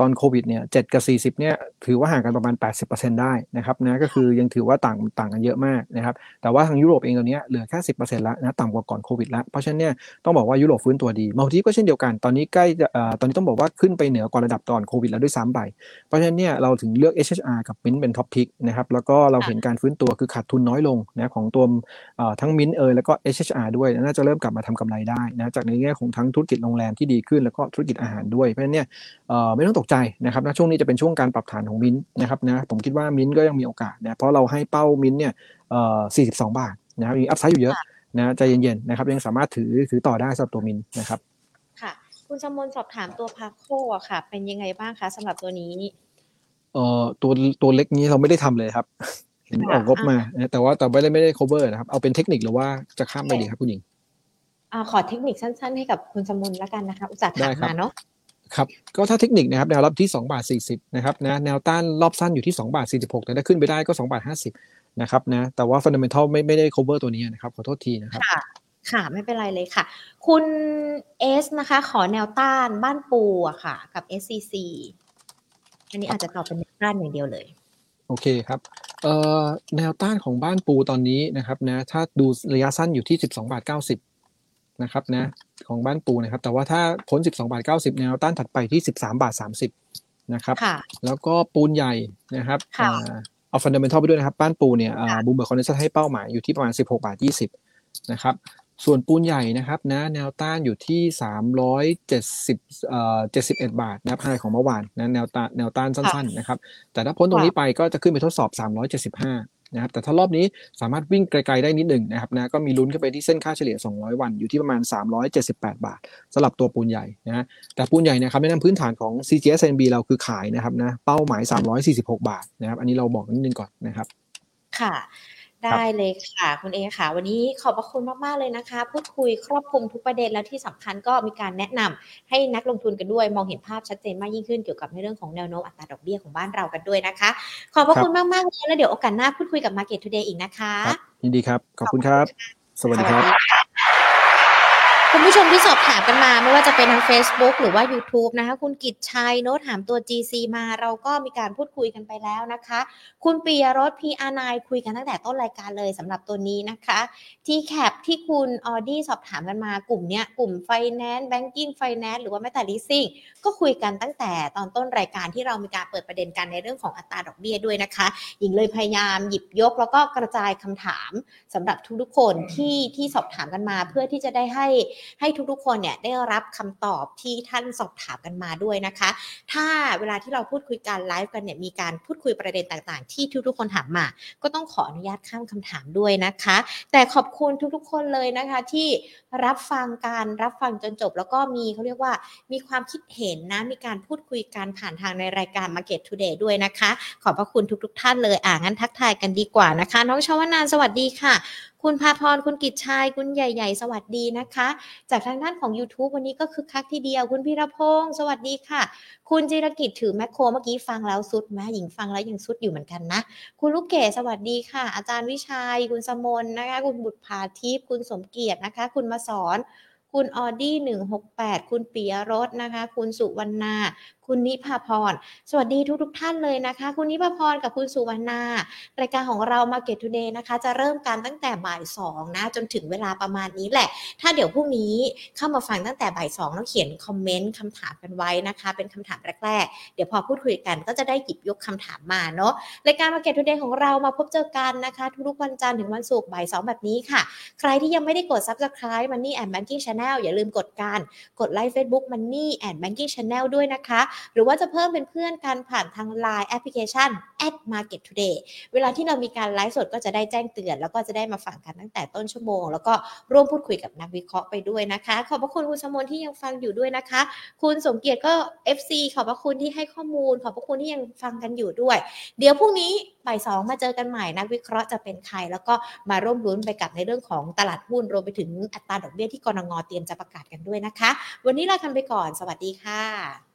ตอนโควิดเนี่ยเกับ 40เนี่ยถือว่าห่างกันประมาณ 80%ได้นะครับนะก็คือยังถือว่าต่างต่างกันเยอะมากนะครับแต่ว่าทางยุโรปเองตอนนี้เหลือแค่10%แล้วนะต่ำกว่าก่อนโควิดแล้วเพราะฉะนั้นเนี่ยต้องบอกว่ายุโรปฟื้นตัวดีมาทีก็เช่นเดียวกันตอนนี้ใกล้ตอนนี้ต้องบอกว่าขึ้นไปเหนือกว่าระดับตอนโควิดแล้วด้วยซ้ำไปเพราะฉะนั้นเนี่ยเราถึงเลือก HHR กับมินเป็นท็อปพิกนะครับแล้วก็เราเห็นการฟื้นตัวคือขาดทุนน้อยลงนะของตัวทั้งมินเอยแล้วก็ HHR ด้วยน่าจะเริ่มกลับมาทำกำไรได้นะจากในแง่ของทั้งธุรกิจโรงแรมที่ดีขึ้นแล้วก็ธุรกิจอาหารด้วยเพราะฉะนั้นเนี่ยไม่ต้องตกใจนะครับนะช่วงนี้จะเป็นช่วงการปรับฐานของมินนะครับนะผมคิดว่ามินก็ยังมีโอกาสนะเพราะเราให้เป้ามินเนี่ยเอ่อ42 บาทนะมีอัพไซด์อยู่เยอะนะใจเย็นๆนะครับยังสามารถถือถือต่อได้สำหรับตัวมินนะครับค่ะ คุณสมนสอบถามตัวพาโคค่ะ เป็นยังไงบ้างคะสำหรับตัวนี้เอ่อตัวตัวเล็กนี้เราไม่ได้ทำเลยครับเห็นออกงบมา แต่ว่าแต่ไม่ได้ไม่ได้ cover นะครับ เอาเป็นเทคนิคหรือว่าจะข้ามไปดีครับคุณหญิงอ่า ขอเทคนิคสั้น ๆ ให้กับคุณสมนแล้วกันนะคะ อุตส่าห์ถามมาเนาะครับก็ถ้าเทคนิคนะครับแนวรับที่2บาท40นะครับนะแนวต้านรอบสั้นอยู่ที่2บาท46แต่ถ้าขึ้นไปได้ก็2บาท50นะครับนะแต่ว่าฟันเดเมนทัลไม่ไม่ได้ cover ตัวนี้นะครับขอโทษทีนะครับค่ะค่ะไม่เป็นไรเลยค่ะ คุณเอสนะคะ ขอแนวต้านบ้านปูอะค่ะ กับ SCC อันนี้อาจจะตอบเป็นแนวต้านอย่างเดียวเลย โอเคครับเอ่อแนวต้านของบ้านปูตอนนี้นะครับนะถ้าดูระยะสั้นอยู่ที่ 12บาท90 นะครับนะของบ้านปูนะครับ แต่ว่าถ้าพ้น 12บาท90 แนวต้านถัดไปที่ 13บาท30นะครับ แล้วก็ปูนใหญ่นะครับเอา fundamental ไปด้วยนะครับบ้านปูเนี่ย Bloomberg consensus ให้เป้าหมายอยู่ที่ประมาณ 16บาท20นะครับส่วนปูนใหญ่นะครับนะแนวต้านอยู่ที่ 370เอ่อ71 บาทนะภายของเมื่อวานนะแนวต้านแนวต้านสั้นๆนะครับแต่ถ้าพ้นตรงนี้ไปก็จะขึ้นไปทดสอบ 375 นะครับแต่ถ้ารอบนี้สามารถวิ่งไกลๆได้นิดหนึ่งนะครับนะก็มีลุ้นขึ้นไปที่เส้นค่าเฉลี่ย 200 วันอยู่ที่ประมาณ 378 บาทสำหรับตัวปูนใหญ่นะแต่ปูนใหญ่นะครับแนะนำพื้นฐานของ CGSNB เราคือขายนะครับนะเป้าหมาย 346 บาทนะครับอันนี้เราบอกนิดนึงก่อนนะครับค่ะ ได้เลยค่ะคุณเอค่ะ วันนี้ขอบพระคุณมาก ๆ เลยนะคะ พูดคุยครอบคลุมทุกประเด็นและที่สำคัญก็มีการแนะนำให้นักลงทุนกันด้วย มองเห็นภาพชัดเจนมากยิ่งขึ้นเกี่ยวกับในเรื่องของแนวโน้มอัตราดอกเบี้ยของบ้านเรากันด้วยนะคะ ขอบพระคุณมาก ๆ เลยแล้วเดี๋ยวโอกาสหน้าพูดคุยกับ Market Today อีกนะคะยินดีครับ ขอบคุณครับ สวัสดีครับ คุณผู้ชมที่สอบถามกันมาไม่ว่าจะเป็นทาง Facebook หรือว่า YouTube นะคะ คุณกิตชัยโน้ตถามตัว GC มาเราก็มีการพูดคุยกันไปแล้วนะคะ คุณปียรส PR9 คุยกันตั้งแต่ต้นรายการเลยสำหรับตัวนี้นะคะ ที่แคปที่คุณออดี้สอบถามกันมากลุ่มเนี้ยกลุ่ม Finance Banking Finance หรือว่าแม้แต่ Leasing ก็คุยกันตั้งแต่ตอนต้นรายการที่เรามีการเปิดประเด็นกันในเรื่องของอัตราดอกเบี้ยด้วยนะคะ หญิงเลยพยายามหยิบยก แล้วก็กระจายคำถามสำหรับทุกๆคนที่ที่สอบถามกันมาเพื่อที่จะได้ให้ให้ทุกๆคนเนี่ยได้รับคำตอบที่ท่านสอบถามกันมาด้วยนะคะ ถ้าเวลาที่เราพูดคุยกันไลฟ์กันเนี่ยมีการพูดคุยประเด็นต่างๆ ที่ทุกๆคนถามมา ก็ต้องขออนุญาตข้ามคำถามด้วยนะคะ แต่ขอบคุณทุกๆคนเลยนะคะ ที่รับฟังการรับฟังจนจบ แล้วก็มีเขาเรียกว่ามีความคิดเห็นนะมีการพูดคุยกันผ่านทางในรายการ Market Today ด้วยนะคะ ขอบพระคุณทุกๆ ท่านเลยอ่างั้นทักทายกันดีกว่านะคะ น้องชวนานสวัสดีค่ะคุณพาพรคุณกิจชัยคุณใหญ่ ๆ สวัสดีนะคะ จากทางด้านของ YouTube วันนี้ก็คือคักทีเดียว คุณพีรพงศ์สวัสดีค่ะ คุณจิรกิจถือแมคโครเมื่อกี้ฟังแล้วสุดไหมหญิงฟังแล้วยังสุดอยู่เหมือนกันนะ คุณลูกเกดสวัสดีค่ะ อาจารย์วิชัย คุณสมนนะคะ คุณบุตรภาทิพย์คุณสมเกียรตินะคะ คุณมาสอนคุณออดี้หนึ่งหกแปดคุณปิยรสนะคะ คุณสุวรรณา คุณนิพาพร สวัสดีทุกทุกท่านเลยนะคะ คุณนิพาพรกับคุณสุวรรณารายการของเรา Market Today นะคะ จะเริ่มการตั้งแต่บ่ายสองนะ จนถึงเวลาประมาณนี้แหละ ถ้าเดี๋ยวพรุ่งนี้เข้ามาฟังตั้งแต่บ่ายสองแล้วเขียนคอมเมนต์คำถามกันไว้นะคะ เป็นคำถามแรกๆ เดี๋ยวพอพูดคุยกันก็จะได้หยิบยกคำถามมาเนาะรายการ Market Today ของเรามาพบเจอกันนะคะ ทุกๆวันจันทร์ถึงวันศุกร์บ่ายสองแบบนี้ค่ะ ใครที่ยังไม่ได้กด Subscribe Money and Banking Channel อย่าลืมกดการกดไลค์ Facebook Money and Banking Channel ด้วยนะคะหรือว่าจะเพิ่มเป็นเพื่อนกันผ่านทาง Line แอปพลิเคชัน at Market Today เวลาที่เรามีการไลฟ์สดก็จะได้แจ้งเตือน แล้วก็จะได้มาฟังกันตั้งแต่ต้นชั่วโมง แล้วก็ร่วมพูดคุยกับนักวิเคราะห์ไปด้วยนะคะ ขอบพระคุณคุณสมนที่ยังฟังอยู่ด้วยนะคะ คุณสมเกียรติก็ FC ขอบพระคุณที่ให้ข้อมูล ขอบพระคุณที่ยังฟังกันอยู่ด้วย เดี๋ยวพรุ่งนี้บ่ายสองมาเจอกันใหม่นักวิเคราะห์จะเป็นใคร แล้วก็มาร่วมรุ้นไปกับในเรื่องของตลาดหุ้นรวมไปถึงอัตราดอกเบี้ยที่กรงงเตรียมจะประกาศกันด้วยนะคะ วันนี้เราทำไปก่อน สวัสดีค่ะ